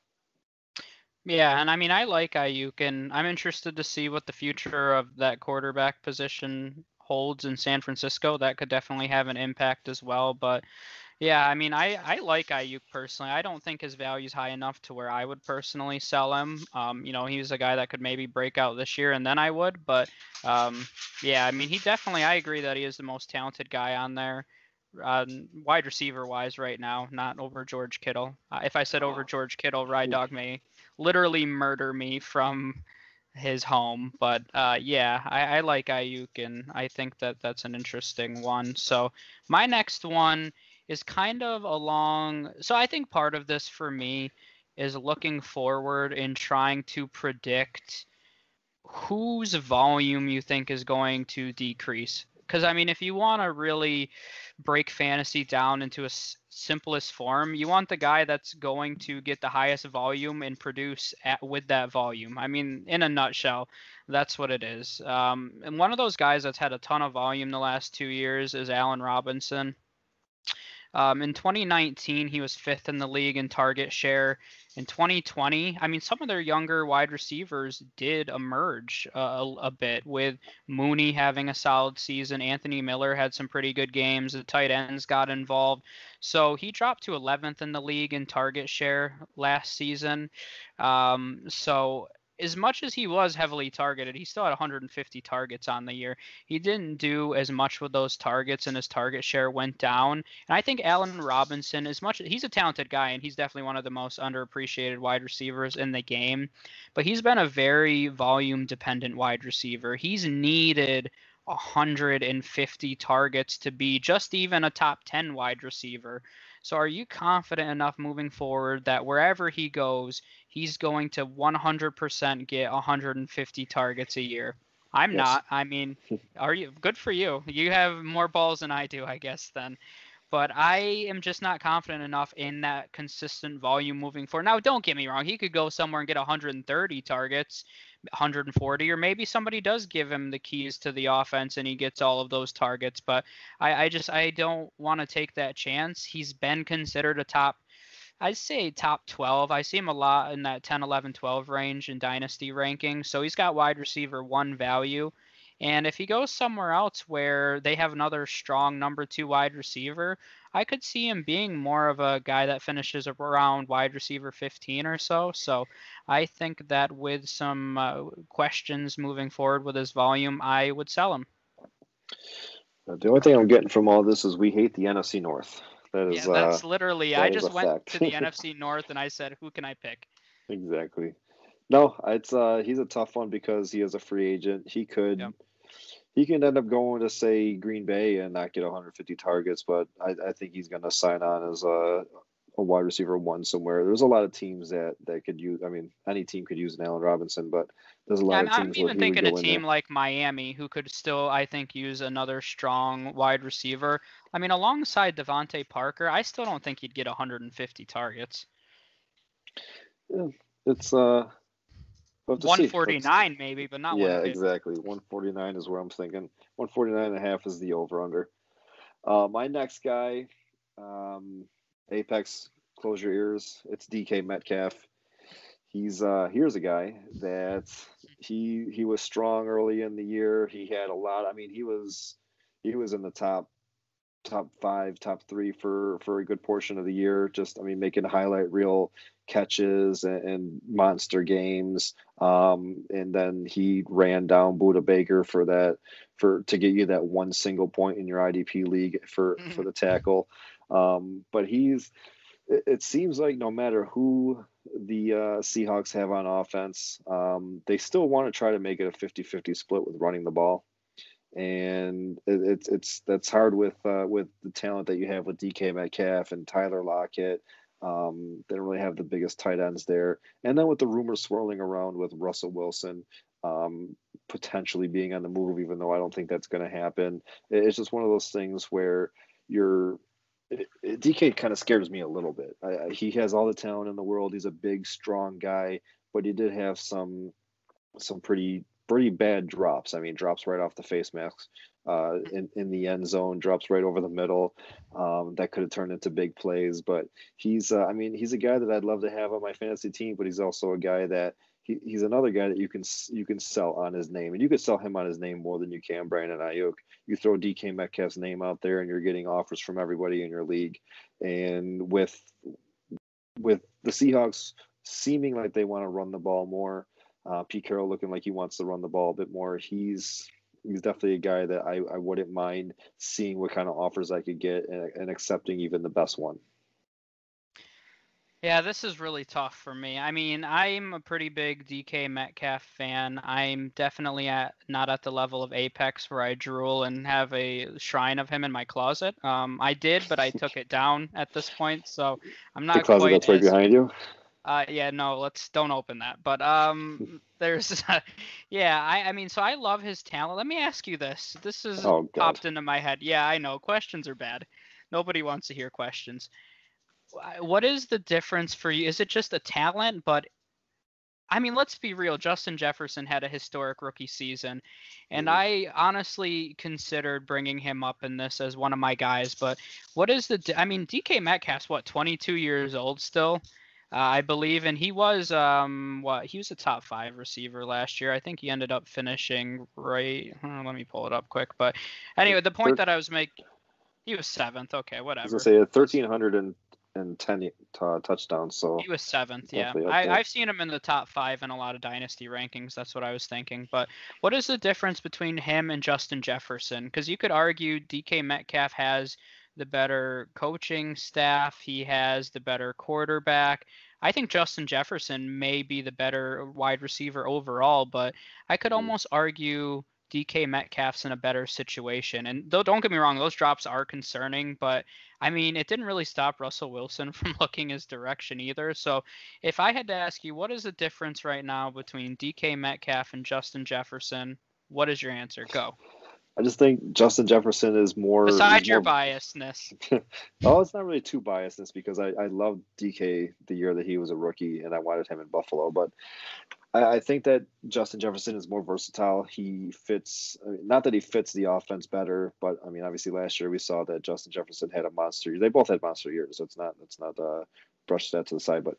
Yeah, and I mean I like Aiyuk, and I'm interested to see what the future of that quarterback position holds in San Francisco. That could definitely have an impact as well. But yeah, I mean, I, I like Aiyuk personally. I don't think his value is high enough to where I would personally sell him. Um, you know, he's a guy that could maybe break out this year, and then I would. But um, yeah, I mean, he definitely. I agree that he is the most talented guy on there, uh, wide receiver wise right now, not over George Kittle. Uh, if I said over George Kittle, Ride Dog may literally murder me from his home. But uh, yeah, I, I like Aiyuk, and I think that that's an interesting one. So my next one is kind of along. So I think part of this for me is looking forward and trying to predict whose volume you think is going to decrease. Because I mean, if you want to really break fantasy down into a s- simplest form, you want the guy that's going to get the highest volume and produce at, with that volume. I mean, in a nutshell, that's what it is. Um, and one of those guys that's had a ton of volume the last two years is Allen Robinson. Um, in 2019, he was fifth in the league in target share. In 2020, I mean, some of their younger wide receivers did emerge uh, a, a, bit, with Mooney having a solid season. Anthony Miller had some pretty good games. The tight ends got involved. So he dropped to 11th in the league in target share last season. Um, so as much as he was heavily targeted, he still had 150 targets on the year. He didn't do as much with those targets, and his target share went down. And I think Allen Robinson, as much he's a talented guy, and he's definitely one of the most underappreciated wide receivers in the game, but he's been a very volume dependent wide receiver. He's needed 150 targets to be just even a top 10 wide receiver. So are you confident enough moving forward that wherever he goes, he's going to 100% get 150 targets a year? I'm yes. not. I mean, are you good for you? You have more balls than I do, I guess then. But I am just not confident enough in that consistent volume moving forward. Now, don't get me wrong. He could go somewhere and get 130 targets 140, or maybe somebody does give him the keys to the offense and he gets all of those targets. But I, I just I don't want to take that chance. He's been considered a top. I'd say top 12. I see him a lot in that 10, 11, 12 range in dynasty ranking. So he's got wide receiver one value. And if he goes somewhere else where they have another strong number two wide receiver, I could see him being more of a guy that finishes around wide receiver 15 or so. So I think that with some uh, questions moving forward with his volume, I would sell him. The only thing I'm getting from all this is we hate the NFC North. That is, yeah, that's uh, literally. That I just went fact. to the NFC North and I said, "Who can I pick?" Exactly. No, it's uh, he's a tough one because he is a free agent. He could, yep he can end up going to say Green Bay and not get 150 targets, but I, I think he's going to sign on as a, a wide receiver one somewhere. There's a lot of teams that that could use. I mean, any team could use an Allen Robinson, but there's a lot yeah, of teams. I'm even thinking a team like Miami who could still, I think, use another strong wide receiver. I mean, alongside DeVante Parker, I still don't think he'd get 150 targets. Yeah, it's uh 149 maybe, but not Yeah, exactly. 149 is where I'm thinking. 149 and a half is the over under. Uh, my next guy, um, Apex, close your ears. It's DK Metcalf. He's uh, here's a guy that he he was strong early in the year. He had a lot. I mean, he was he was in the top top five, top three for for a good portion of the year. Just I mean, making highlight reel catches and, and monster games. Um, and then he ran down Budda Baker for that for to get you that one single point in your IDP league for for the tackle. Um, but he's it, it, seems like no matter who the uh, Seahawks have on offense, um, they still want to try to make it a 50-50 split with running the ball and it, it's it's that's hard with uh, with the talent that you have with DK Metcalf and Tyler Lockett. Um, they don't really have the biggest tight ends there, and then with the rumors swirling around with Russell Wilson um, potentially being on the move, even though I don't think that's going to happen. It's just one of those things where you're DK kind of scares me a little bit. I, he has all the talent in the world. He's a big, strong guy, but he did have some some pretty pretty bad drops. I mean, drops right off the face mask uh, in, in the end zone, drops right over the middle. Um, that could have turned into big plays. But he's, uh, I mean, he's a guy that I'd love to have on my fantasy team, but he's also a guy that he, he's another guy that you can you can sell on his name, and you could sell him on his name more than you can Brandon Aiyuk. You throw DK Metcalf's name out there, and you're getting offers from everybody in your league. And with with the Seahawks seeming like they want to run the ball more, uh, Pete Carroll looking like he wants to run the ball a bit more. He's he's definitely a guy that I, I wouldn't mind seeing what kind of offers I could get and, and accepting even the best one. Yeah, this is really tough for me. I mean, I'm a pretty big DK Metcalf fan. I'm definitely at not at the level of Apex where I drool and have a shrine of him in my closet. Um, I did, but I took it down at this point, so I'm not the closet quite. That's right as, behind you. Uh, yeah, no, let's don't open that. But um, there's, uh, yeah, I, I mean, so I love his talent. Let me ask you this. This is oh, popped into my head. Yeah, I know questions are bad. Nobody wants to hear questions. What is the difference for you? Is it just a talent? But I mean, let's be real. Justin Jefferson had a historic rookie season, and mm. I honestly considered bringing him up in this as one of my guys. But what is the? I mean, DK Metcalf's what, 22 years old still? Uh, I believe, and he was um what he was a top five receiver last year. I think he ended up finishing right. Uh, let me pull it up quick. But anyway, the point that I was making, he was seventh. Okay, whatever. I was gonna say thirteen hundred and and ten uh, touchdowns. So he was seventh. Yeah, I, I've seen him in the top five in a lot of dynasty rankings. That's what I was thinking. But what is the difference between him and Justin Jefferson? Because you could argue DK Metcalf has the better coaching staff. He has the better quarterback. I think Justin Jefferson may be the better wide receiver overall, but I could mm-hmm. almost argue DK Metcalf's in a better situation. And though don't get me wrong, those drops are concerning, but I mean, it didn't really stop Russell Wilson from looking his direction either. So, if I had to ask you, what is the difference right now between DK Metcalf and Justin Jefferson? What is your answer? Go. I just think Justin Jefferson is more. Besides more, your biasness. oh, it's not really too biasness because I, I loved DK the year that he was a rookie and I wanted him in Buffalo. But I, I think that Justin Jefferson is more versatile. He fits, not that he fits the offense better, but I mean, obviously last year we saw that Justin Jefferson had a monster year. They both had monster years. So it's not, it's not uh, brush that to the side. But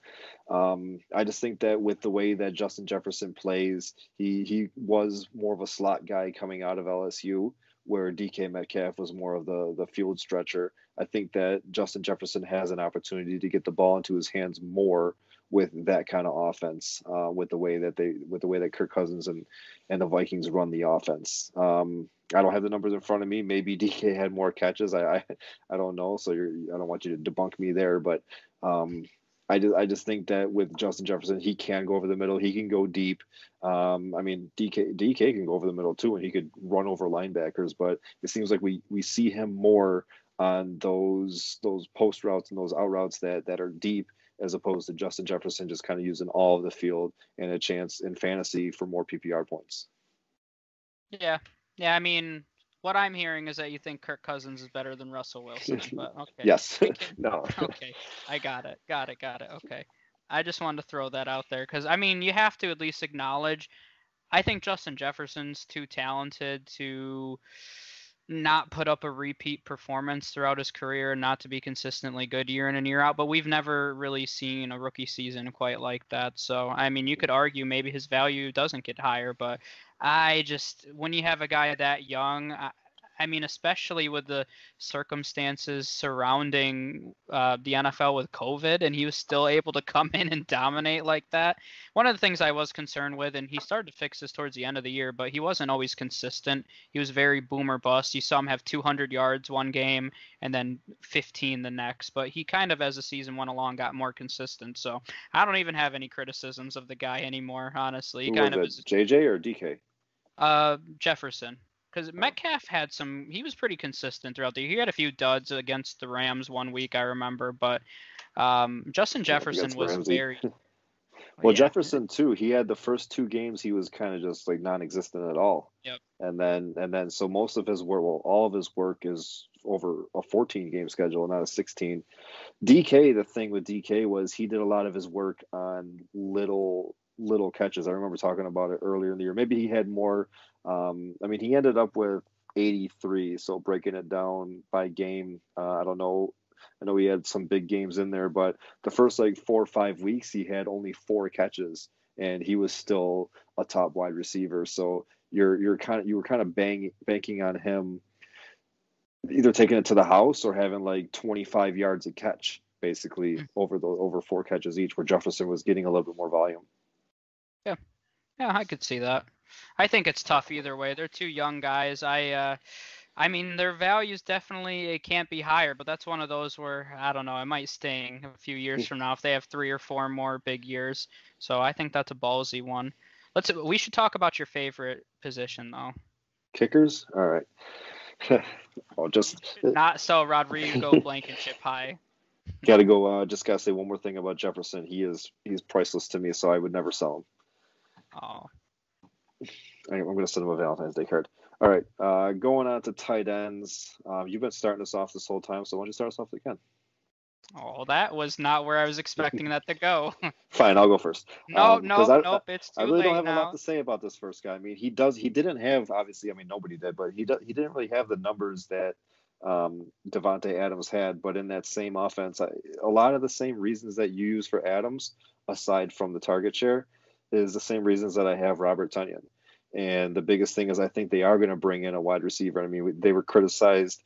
um, I just think that with the way that Justin Jefferson plays, he he was more of a slot guy coming out of LSU, where DK Metcalf was more of the the field stretcher. I think that Justin Jefferson has an opportunity to get the ball into his hands more with that kind of offense, uh, with the way that they with the way that Kirk Cousins and and the Vikings run the offense. Um, I don't have the numbers in front of me. Maybe DK had more catches. I I, I don't know. So you're, I don't want you to debunk me there, but um, I just I just think that with Justin Jefferson, he can go over the middle. He can go deep. Um, I mean, DK DK can go over the middle too, and he could run over linebackers. But it seems like we we see him more on those those post routes and those out routes that that are deep, as opposed to Justin Jefferson just kind of using all of the field and a chance in fantasy for more PPR points. Yeah, yeah. I mean, what I'm hearing is that you think Kirk Cousins is better than Russell Wilson. But okay. yes. no. okay. I got it. Got it. Got it. Okay. I just wanted to throw that out there because I mean you have to at least acknowledge. I think Justin Jefferson's too talented to not put up a repeat performance throughout his career and not to be consistently good year in and year out. But we've never really seen a rookie season quite like that. So I mean, you could argue maybe his value doesn't get higher, but I just when you have a guy that young, I, I mean, especially with the circumstances surrounding uh, the NFL with COVID, and he was still able to come in and dominate like that. One of the things I was concerned with, and he started to fix this towards the end of the year, but he wasn't always consistent. He was very boomer bust. You saw him have 200 yards one game and then 15 the next, but he kind of, as the season went along, got more consistent. So I don't even have any criticisms of the guy anymore, honestly. He Who kind of is, JJ or DK? Uh, Jefferson because Metcalf had some. He was pretty consistent throughout the year. He had a few duds against the Rams one week, I remember, but um, Justin Jefferson was Ramsey. very. well, yeah. Jefferson too. He had the first two games. He was kind of just like non-existent at all. Yep. And then and then so most of his work, well, all of his work is over a 14 game schedule, not a 16. DK, the thing with DK was he did a lot of his work on little little catches. I remember talking about it earlier in the year. Maybe he had more um, I mean, he ended up with 83. So breaking it down by game, uh, I don't know. I know he had some big games in there, but the first like four or five weeks, he had only four catches, and he was still a top wide receiver. So you're you're kind of you were kind of bang, banking on him either taking it to the house or having like 25 yards a catch basically mm-hmm. over the over four catches each where Jefferson was getting a little bit more volume. Yeah. Yeah, I could see that. I think it's tough either way. They're two young guys. I uh, I mean, their values definitely it can't be higher, but that's one of those where I don't know. I might sting a few years from now if they have three or four more big years. So I think that's a ballsy one. Let's. We should talk about your favorite position though. Kickers. All right. oh, just not so Rodrigo Blankenship high. Got to go. Uh, just gotta say one more thing about Jefferson. He is he's priceless to me, so I would never sell him. Oh, I'm going to send him a Valentine's Day card. All right, uh, going on to tight ends. Um, you've been starting us off this whole time, so why don't you start us off again? Oh, that was not where I was expecting that to go. Fine, I'll go first. No, um, no, I, nope, it's too late. I really don't have now. a lot to say about this first guy. I mean, he does. He didn't have obviously. I mean, nobody did, but he he didn't really have the numbers that um, Davante Adams had. But in that same offense, I, a lot of the same reasons that you use for Adams, aside from the target share, is the same reasons that I have Robert Tonyan. And the biggest thing is I think they are going to bring in a wide receiver. I mean, they were criticized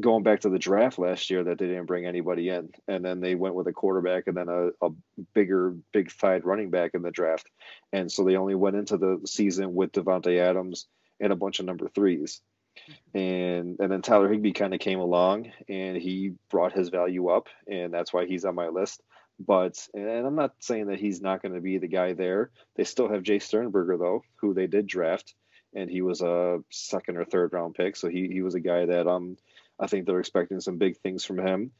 going back to the draft last year that they didn't bring anybody in, and then they went with a quarterback and then a, a bigger, big thighed running back in the draft, and so they only went into the season with Davante Adams and a bunch of number threes, and and then Tyler Higbee kind of came along and he brought his value up, and that's why he's on my list. But and I'm not saying that he's not going to be the guy there. They still have Jace Sternberger though, who they did draft, and he was a second or third round pick. So he he was a guy that um I think they're expecting some big things from him.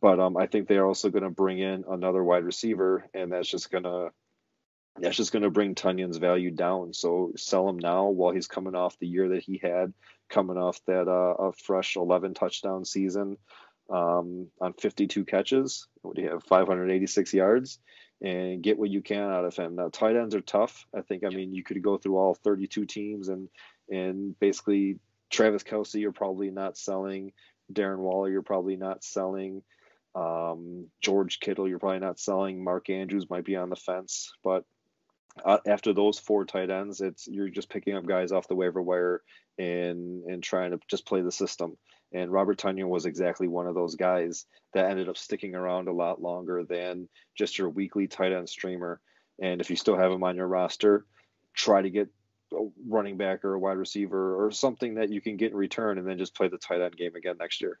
But um I think they're also going to bring in another wide receiver, and that's just gonna that's just going to bring Tonyan's value down. So sell him now while he's coming off the year that he had, coming off that uh, a fresh 11 touchdown season um, on 52 catches. What do you have? 586 yards, and get what you can out of him. Now tight ends are tough. I think. I mean, you could go through all 32 teams and and basically Travis Kelce, you're probably not selling. Darren Waller, you're probably not selling. Um, George Kittle, you're probably not selling. Mark Andrews might be on the fence, but uh, after those four tight ends, it's you're just picking up guys off the waiver wire and and trying to just play the system. And Robert Tonyan was exactly one of those guys that ended up sticking around a lot longer than just your weekly tight end streamer. And if you still have him on your roster, try to get a running back or a wide receiver or something that you can get in return and then just play the tight end game again next year.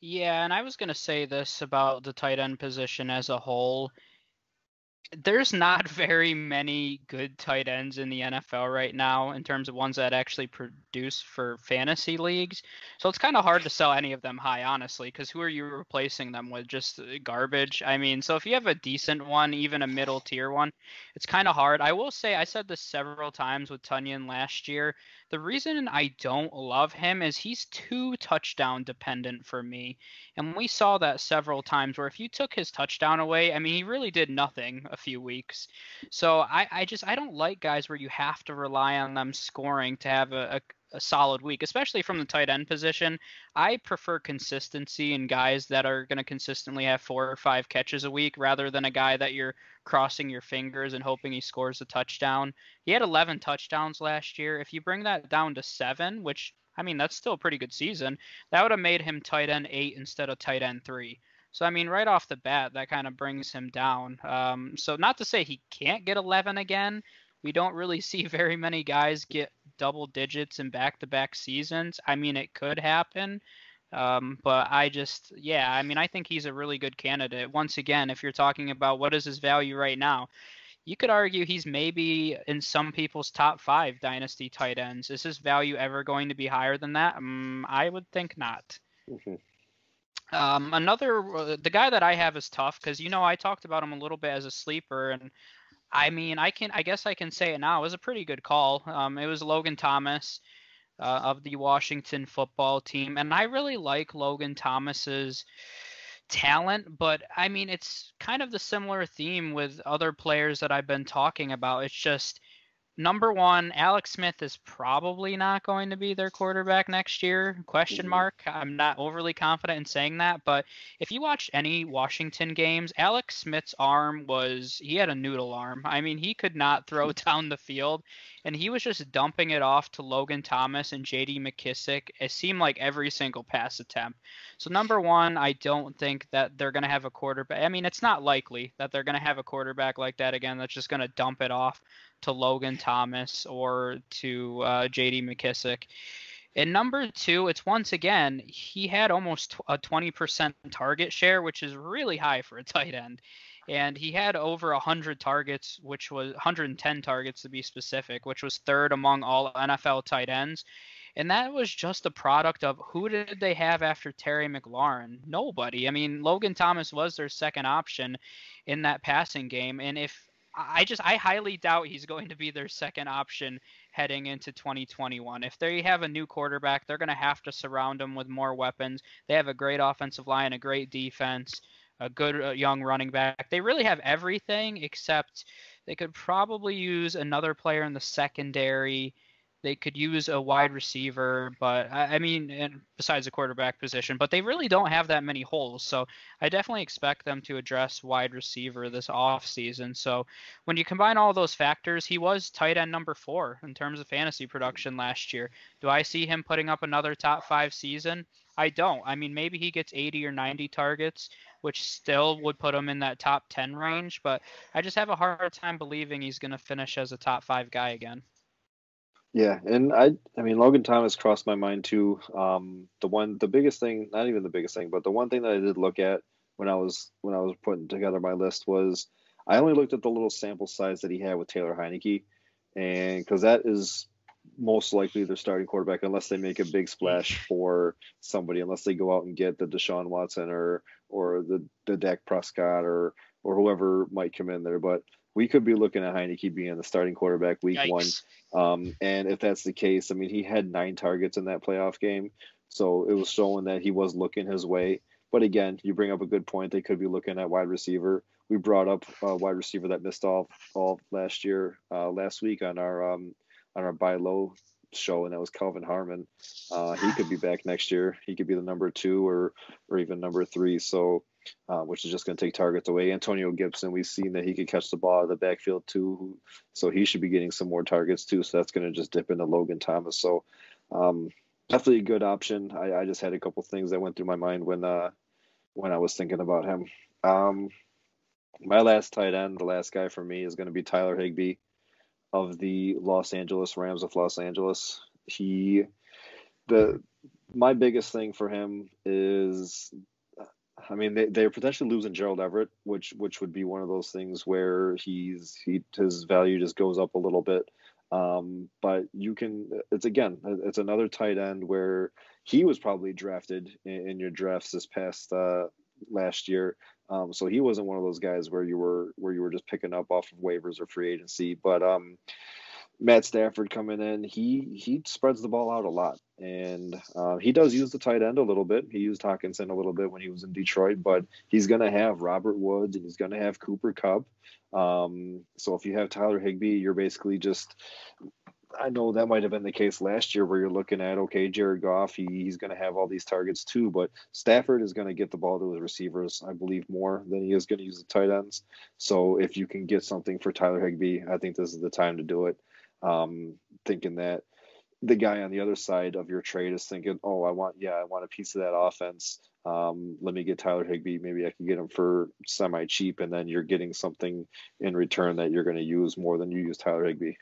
Yeah, and I was going to say this about the tight end position as a whole there's not very many good tight ends in the NFL right now in terms of ones that actually produce for fantasy leagues. So it's kind of hard to sell any of them high, honestly, because who are you replacing them with? Just uh, garbage? I mean, so if you have a decent one, even a middle tier one, it's kind of hard. I will say, I said this several times with Tonyan last year. The reason I don't love him is he's too touchdown dependent for me. And we saw that several times where if you took his touchdown away, I mean, he really did nothing a few weeks. So I, I just, I don't like guys where you have to rely on them scoring to have a, a a solid week, especially from the tight end position. I prefer consistency in guys that are going to consistently have four or five catches a week rather than a guy that you're crossing your fingers and hoping he scores a touchdown. He had 11 touchdowns last year. If you bring that down to seven, which I mean, that's still a pretty good season, that would have made him tight end eight instead of tight end three. So I mean, right off the bat, that kind of brings him down. Um, so not to say he can't get 11 again. We don't really see very many guys get double digits in back-to-back seasons. I mean, it could happen, um, but I just, yeah, I mean, I think he's a really good candidate. Once again, if you're talking about what is his value right now, you could argue he's maybe in some people's top five dynasty tight ends. Is his value ever going to be higher than that? Um, I would think not. Mm-hmm. Um, another, uh, the guy that I have is tough because you know I talked about him a little bit as a sleeper, and I mean, I can, I guess I can say it now. It was a pretty good call. Um, it was Logan Thomas uh, of the Washington football team, and I really like Logan Thomas's talent, but I mean, it's kind of the similar theme with other players that I've been talking about. It's just number one, Alex Smith is probably not going to be their quarterback next year. Question mm-hmm. mark. I'm not overly confident in saying that, but if you watched any Washington games, Alex Smith's arm was he had a noodle arm. I mean, he could not throw down the field, and he was just dumping it off to Logan Thomas and J.D. McKissic. It seemed like every single pass attempt. So number one, I don't think that they're going to have a quarterback. I mean, it's not likely that they're going to have a quarterback like that again. That's just going to dump it off to Logan Thomas or to uh, J.D. McKissic. And number two, it's once again, he had almost a 20% target share, which is really high for a tight end. And he had over 100 targets, which was 110 targets to be specific, which was third among all NFL tight ends. And that was just a product of who did they have after Terry McLaurin? Nobody. I mean, Logan Thomas was their second option in that passing game. And if I just I highly doubt he's going to be their second option heading into 2021. If they have a new quarterback, they're going to have to surround him with more weapons. They have a great offensive line, a great defense, a good uh, young running back. They really have everything except they could probably use another player in the secondary they could use a wide receiver, but I, I mean, and besides the quarterback position, but they really don't have that many holes. So I definitely expect them to address wide receiver this off season. So when you combine all those factors, he was tight end number four in terms of fantasy production last year. Do I see him putting up another top five season? I don't. I mean, maybe he gets 80 or 90 targets, which still would put him in that top 10 range, but I just have a hard time believing he's going to finish as a top five guy again. Yeah, and I I mean Logan Thomas crossed my mind too. Um, the one the biggest thing, not even the biggest thing, but the one thing that I did look at when I was when I was putting together my list was I only looked at the little sample size that he had with Taylor Heinicke, and because that is most likely their starting quarterback unless they make a big splash for somebody, unless they go out and get the Deshaun Watson or or the the Dak Prescott or or whoever might come in there. But we could be looking at Heinicke being the starting quarterback week Yikes. one. Um, and if that's the case, I mean, he had nine targets in that playoff game. So it was showing that he was looking his way. But again, you bring up a good point. They could be looking at wide receiver. We brought up a wide receiver that missed all all last year, uh, last week on our um, on our buy low show, and that was Kelvin Harmon. Uh, he could be back next year. He could be the number two or or even number three. So uh, which is just going to take targets away. Antonio Gibson, we've seen that he could catch the ball out of the backfield too, so he should be getting some more targets too. So that's going to just dip into Logan Thomas. So um, definitely a good option. I, I, just had a couple things that went through my mind when uh, when I was thinking about him. Um, my last tight end, the last guy for me, is going to be Tyler Higbee of the Los Angeles Rams of Los Angeles. He the my biggest thing for him is I mean, they, they're potentially losing Gerald Everett, which which would be one of those things where he's he his value just goes up a little bit. Um, but you can it's again it's another tight end where he was probably drafted in, in your drafts this past uh, last year. Um, so he wasn't one of those guys where you were where you were just picking up off of waivers or free agency. But um, Matt Stafford coming in, he he spreads the ball out a lot, and uh, he does use the tight end a little bit. He used Hockenson a little bit when he was in Detroit, but he's going to have Robert Woods and he's going to have Cooper Kupp. Um, so if you have Tyler Higbee, you're basically just. I know that might have been the case last year where you're looking at okay, Jared Goff, he, he's going to have all these targets too, but Stafford is going to get the ball to his receivers, I believe, more than he is going to use the tight ends. So if you can get something for Tyler Higbee, I think this is the time to do it um, thinking that the guy on the other side of your trade is thinking, oh, I want, yeah, I want a piece of that offense. Um, let me get Tyler Higbee. Maybe I can get him for semi cheap, and then you're getting something in return that you're going to use more than you use Tyler Higbee.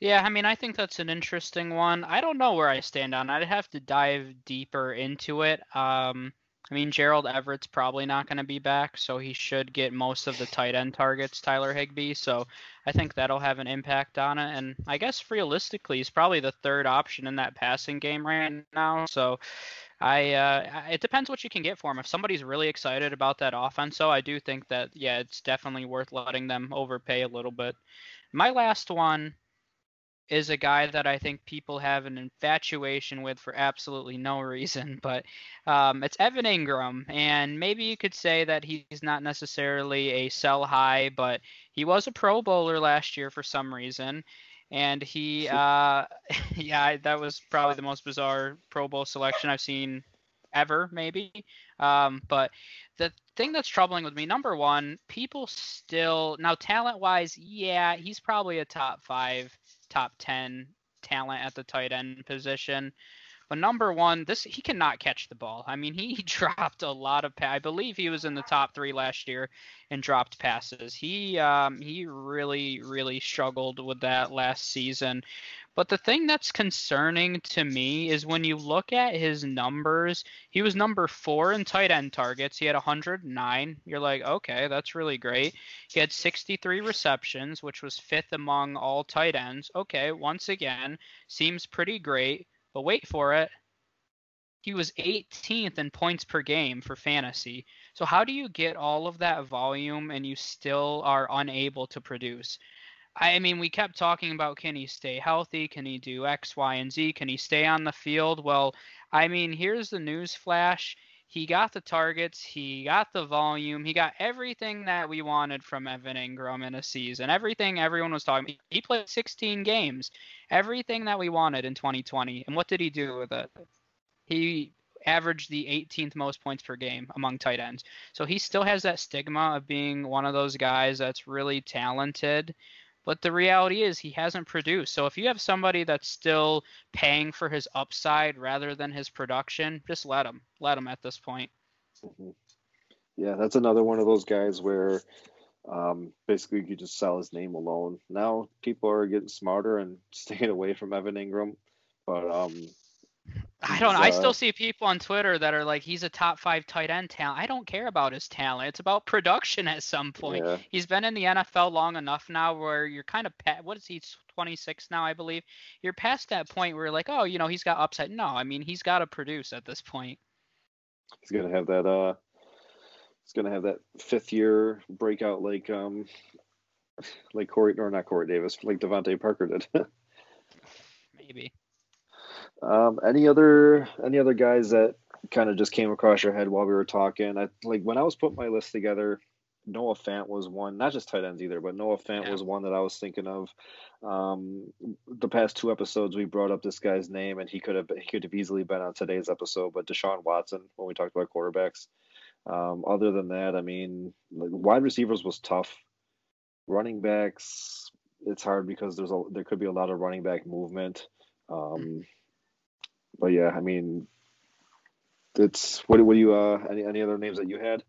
Yeah, I mean, I think that's an interesting one. I don't know where I stand on. I'd have to dive deeper into it. Um, I mean, Gerald Everett's probably not going to be back, so he should get most of the tight end targets, Tyler Higbee. So I think that'll have an impact on it. And I guess realistically, he's probably the third option in that passing game right now. So I uh, it depends what you can get for him. If somebody's really excited about that offense, so I do think that yeah, it's definitely worth letting them overpay a little bit. My last one is a guy that I think people have an infatuation with for absolutely no reason, but um, it's Evan Engram, And maybe you could say that he's not necessarily a sell high, but he was a Pro Bowler last year for some reason. And he, uh, yeah, that was probably the most bizarre Pro Bowl selection I've seen ever, maybe. Um, but the thing that's troubling with me, number one, people still now talent wise, yeah, he's probably a top five top 10 talent at the tight end position. But number one, this he cannot catch the ball. I mean, he dropped a lot of. I believe he was in the top three last year and dropped passes. He um, he really really struggled with that last season. But the thing that's concerning to me is when you look at his numbers, he was number four in tight end targets. He had 109. You're like, okay, that's really great. He had 63 receptions, which was fifth among all tight ends. Okay, once again, seems pretty great. But wait for it. He was 18th in points per game for fantasy. So, how do you get all of that volume and you still are unable to produce? I mean, we kept talking about can he stay healthy? Can he do X, Y, and Z? Can he stay on the field? Well, I mean, here's the news flash. He got the targets, he got the volume, he got everything that we wanted from Evan Engram in a season. Everything everyone was talking. He played 16 games. Everything that we wanted in 2020. And what did he do with it? He averaged the 18th most points per game among tight ends. So he still has that stigma of being one of those guys that's really talented but the reality is he hasn't produced. So if you have somebody that's still paying for his upside rather than his production, just let him. Let him at this point. Mm-hmm. Yeah, that's another one of those guys where um, basically you just sell his name alone. Now people are getting smarter and staying away from Evan Engram, but um, I don't know. Uh, I still see people on Twitter that are like, he's a top five tight end talent. I don't care about his talent. It's about production at some point. Yeah. He's been in the NFL long enough now where you're kind of, what is he, 26 now, I believe? You're past that point where you're like, oh, you know, he's got upside. No, I mean, he's got to produce at this point. He's going to have that, uh, he's going to have that fifth year breakout like, um, like Corey, or not Corey Davis, like DeVante Parker did. Maybe. Um, any other any other guys that kind of just came across your head while we were talking? I like when I was putting my list together. Noah Fant was one, not just tight ends either, but Noah Fant yeah. was one that I was thinking of. Um, the past two episodes, we brought up this guy's name, and he could have he could have easily been on today's episode. But Deshaun Watson, when we talked about quarterbacks. Um, other than that, I mean, like, wide receivers was tough. Running backs, it's hard because there's a there could be a lot of running back movement. Um, but yeah, I mean, it's what do you uh any any other names that you had?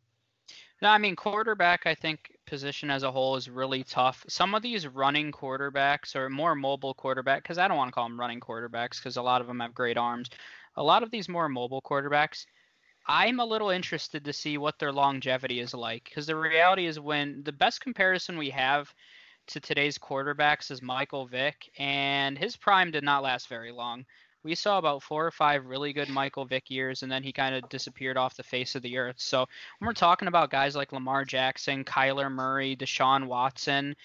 No, I mean quarterback. I think position as a whole is really tough. Some of these running quarterbacks or more mobile quarterback, because I don't want to call them running quarterbacks, because a lot of them have great arms. A lot of these more mobile quarterbacks, I'm a little interested to see what their longevity is like, because the reality is when the best comparison we have to today's quarterbacks is Michael Vick, and his prime did not last very long we saw about four or five really good Michael Vick years, and then he kind of disappeared off the face of the earth. So when we're talking about guys like Lamar Jackson, Kyler Murray, Deshaun Watson,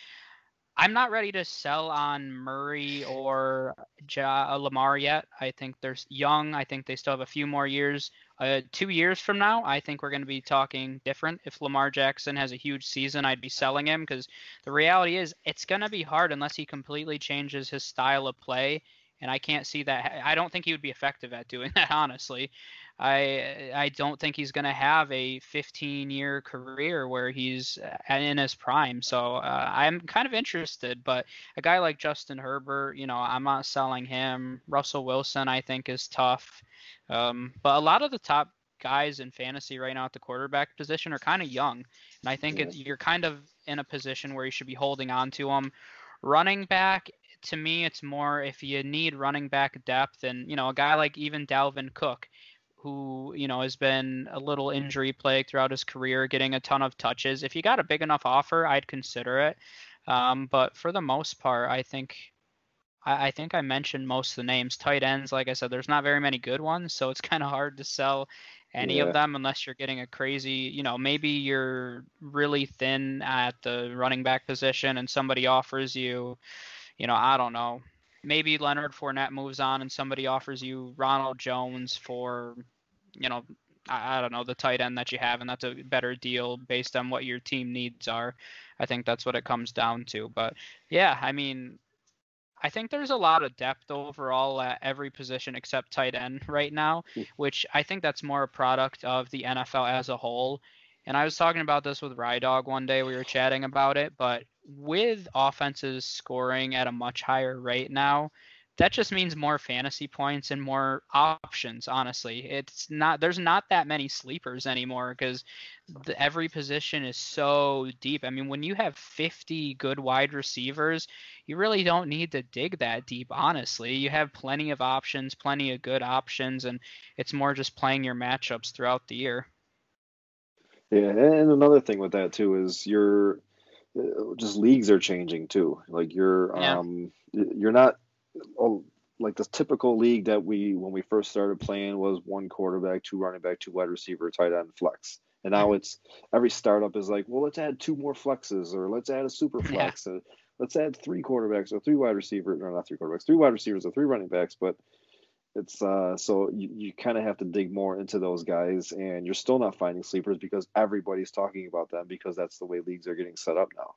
I'm not ready to sell on Murray or ja, uh, Lamar yet. I think they're young. I think they still have a few more years. Uh, two years from now, I think we're going to be talking different. If Lamar Jackson has a huge season, I'd be selling him because the reality is it's going to be hard unless he completely changes his style of play and I can't see that. I don't think he would be effective at doing that. Honestly, I I don't think he's going to have a 15 year career where he's uh, in his prime. So uh, I'm kind of interested, but a guy like Justin Herbert, you know, I'm not selling him. Russell Wilson, I think, is tough. Um, but a lot of the top guys in fantasy right now at the quarterback position are kind of young, and I think yeah. you're kind of in a position where you should be holding on to them. Running back, to me, it's more if you need running back depth, and you know, a guy like even Dalvin Cook, who you know has been a little injury plagued throughout his career, getting a ton of touches. If you got a big enough offer, I'd consider it. Um, but for the most part, I think I, I think I mentioned most of the names. Tight ends, like I said, there's not very many good ones, so it's kind of hard to sell any yeah. of them unless you're getting a crazy, you know, maybe you're really thin at the running back position and somebody offers you you know, I don't know. Maybe Leonard Fournette moves on and somebody offers you Ronald Jones for, you know, I, I don't know, the tight end that you have, and that's a better deal based on what your team needs are. I think that's what it comes down to. But yeah, I mean, I think there's a lot of depth overall at every position except tight end right now, hmm. which I think that's more a product of the NFL as a whole. And I was talking about this with Rydog one day. We were chatting about it, but with offenses scoring at a much higher rate now, that just means more fantasy points and more options honestly. It's not there's not that many sleepers anymore because every position is so deep. I mean when you have 50 good wide receivers you really don't need to dig that deep honestly. You have plenty of options plenty of good options and it's more just playing your matchups throughout the year. Yeah and another thing with that too is you're Uh, just leagues are changing too. Like you're yeah. um you're not oh, like the typical league that we when we first started playing was one quarterback, two running back, two wide receiver, tight end, flex. And now mm-hmm. it's every startup is like, well, let's add two more flexes or let's add a super flex. Yeah. let's add three quarterbacks or three wide receivers, or not three quarterbacks, three wide receivers or three running backs. But it's uh, so you, you kind of have to dig more into those guys, and you're still not finding sleepers because everybody's talking about them because that's the way leagues are getting set up now.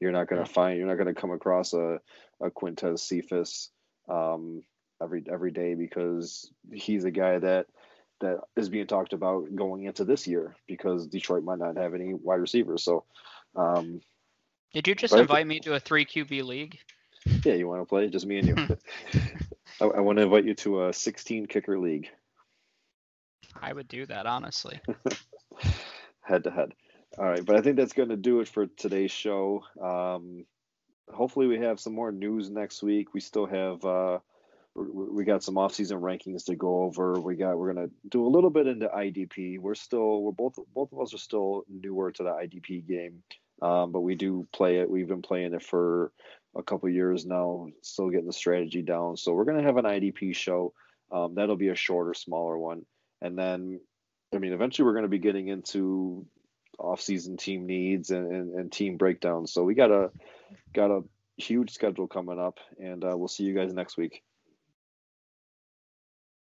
You're not going to find, you're not going to come across a, a Quintez Cephus um, every every day because he's a guy that that is being talked about going into this year because Detroit might not have any wide receivers. So, um, did you just invite me to a three QB league? Yeah, you want to play? Just me and you. I, I want to invite you to a 16 kicker league. I would do that honestly. head to head. All right, but I think that's going to do it for today's show. Um, hopefully, we have some more news next week. We still have uh, we got some off-season rankings to go over. We got we're going to do a little bit into IDP. We're still we're both both of us are still newer to the IDP game, um, but we do play it. We've been playing it for a couple years now, still getting the strategy down. So we're to have an IDP show. Um, that'll be a shorter, smaller one. And then, I mean, eventually we're to be getting into off-season team needs and, and, and team breakdowns. So we got a got a huge schedule coming up, and uh, we'll see you guys next week.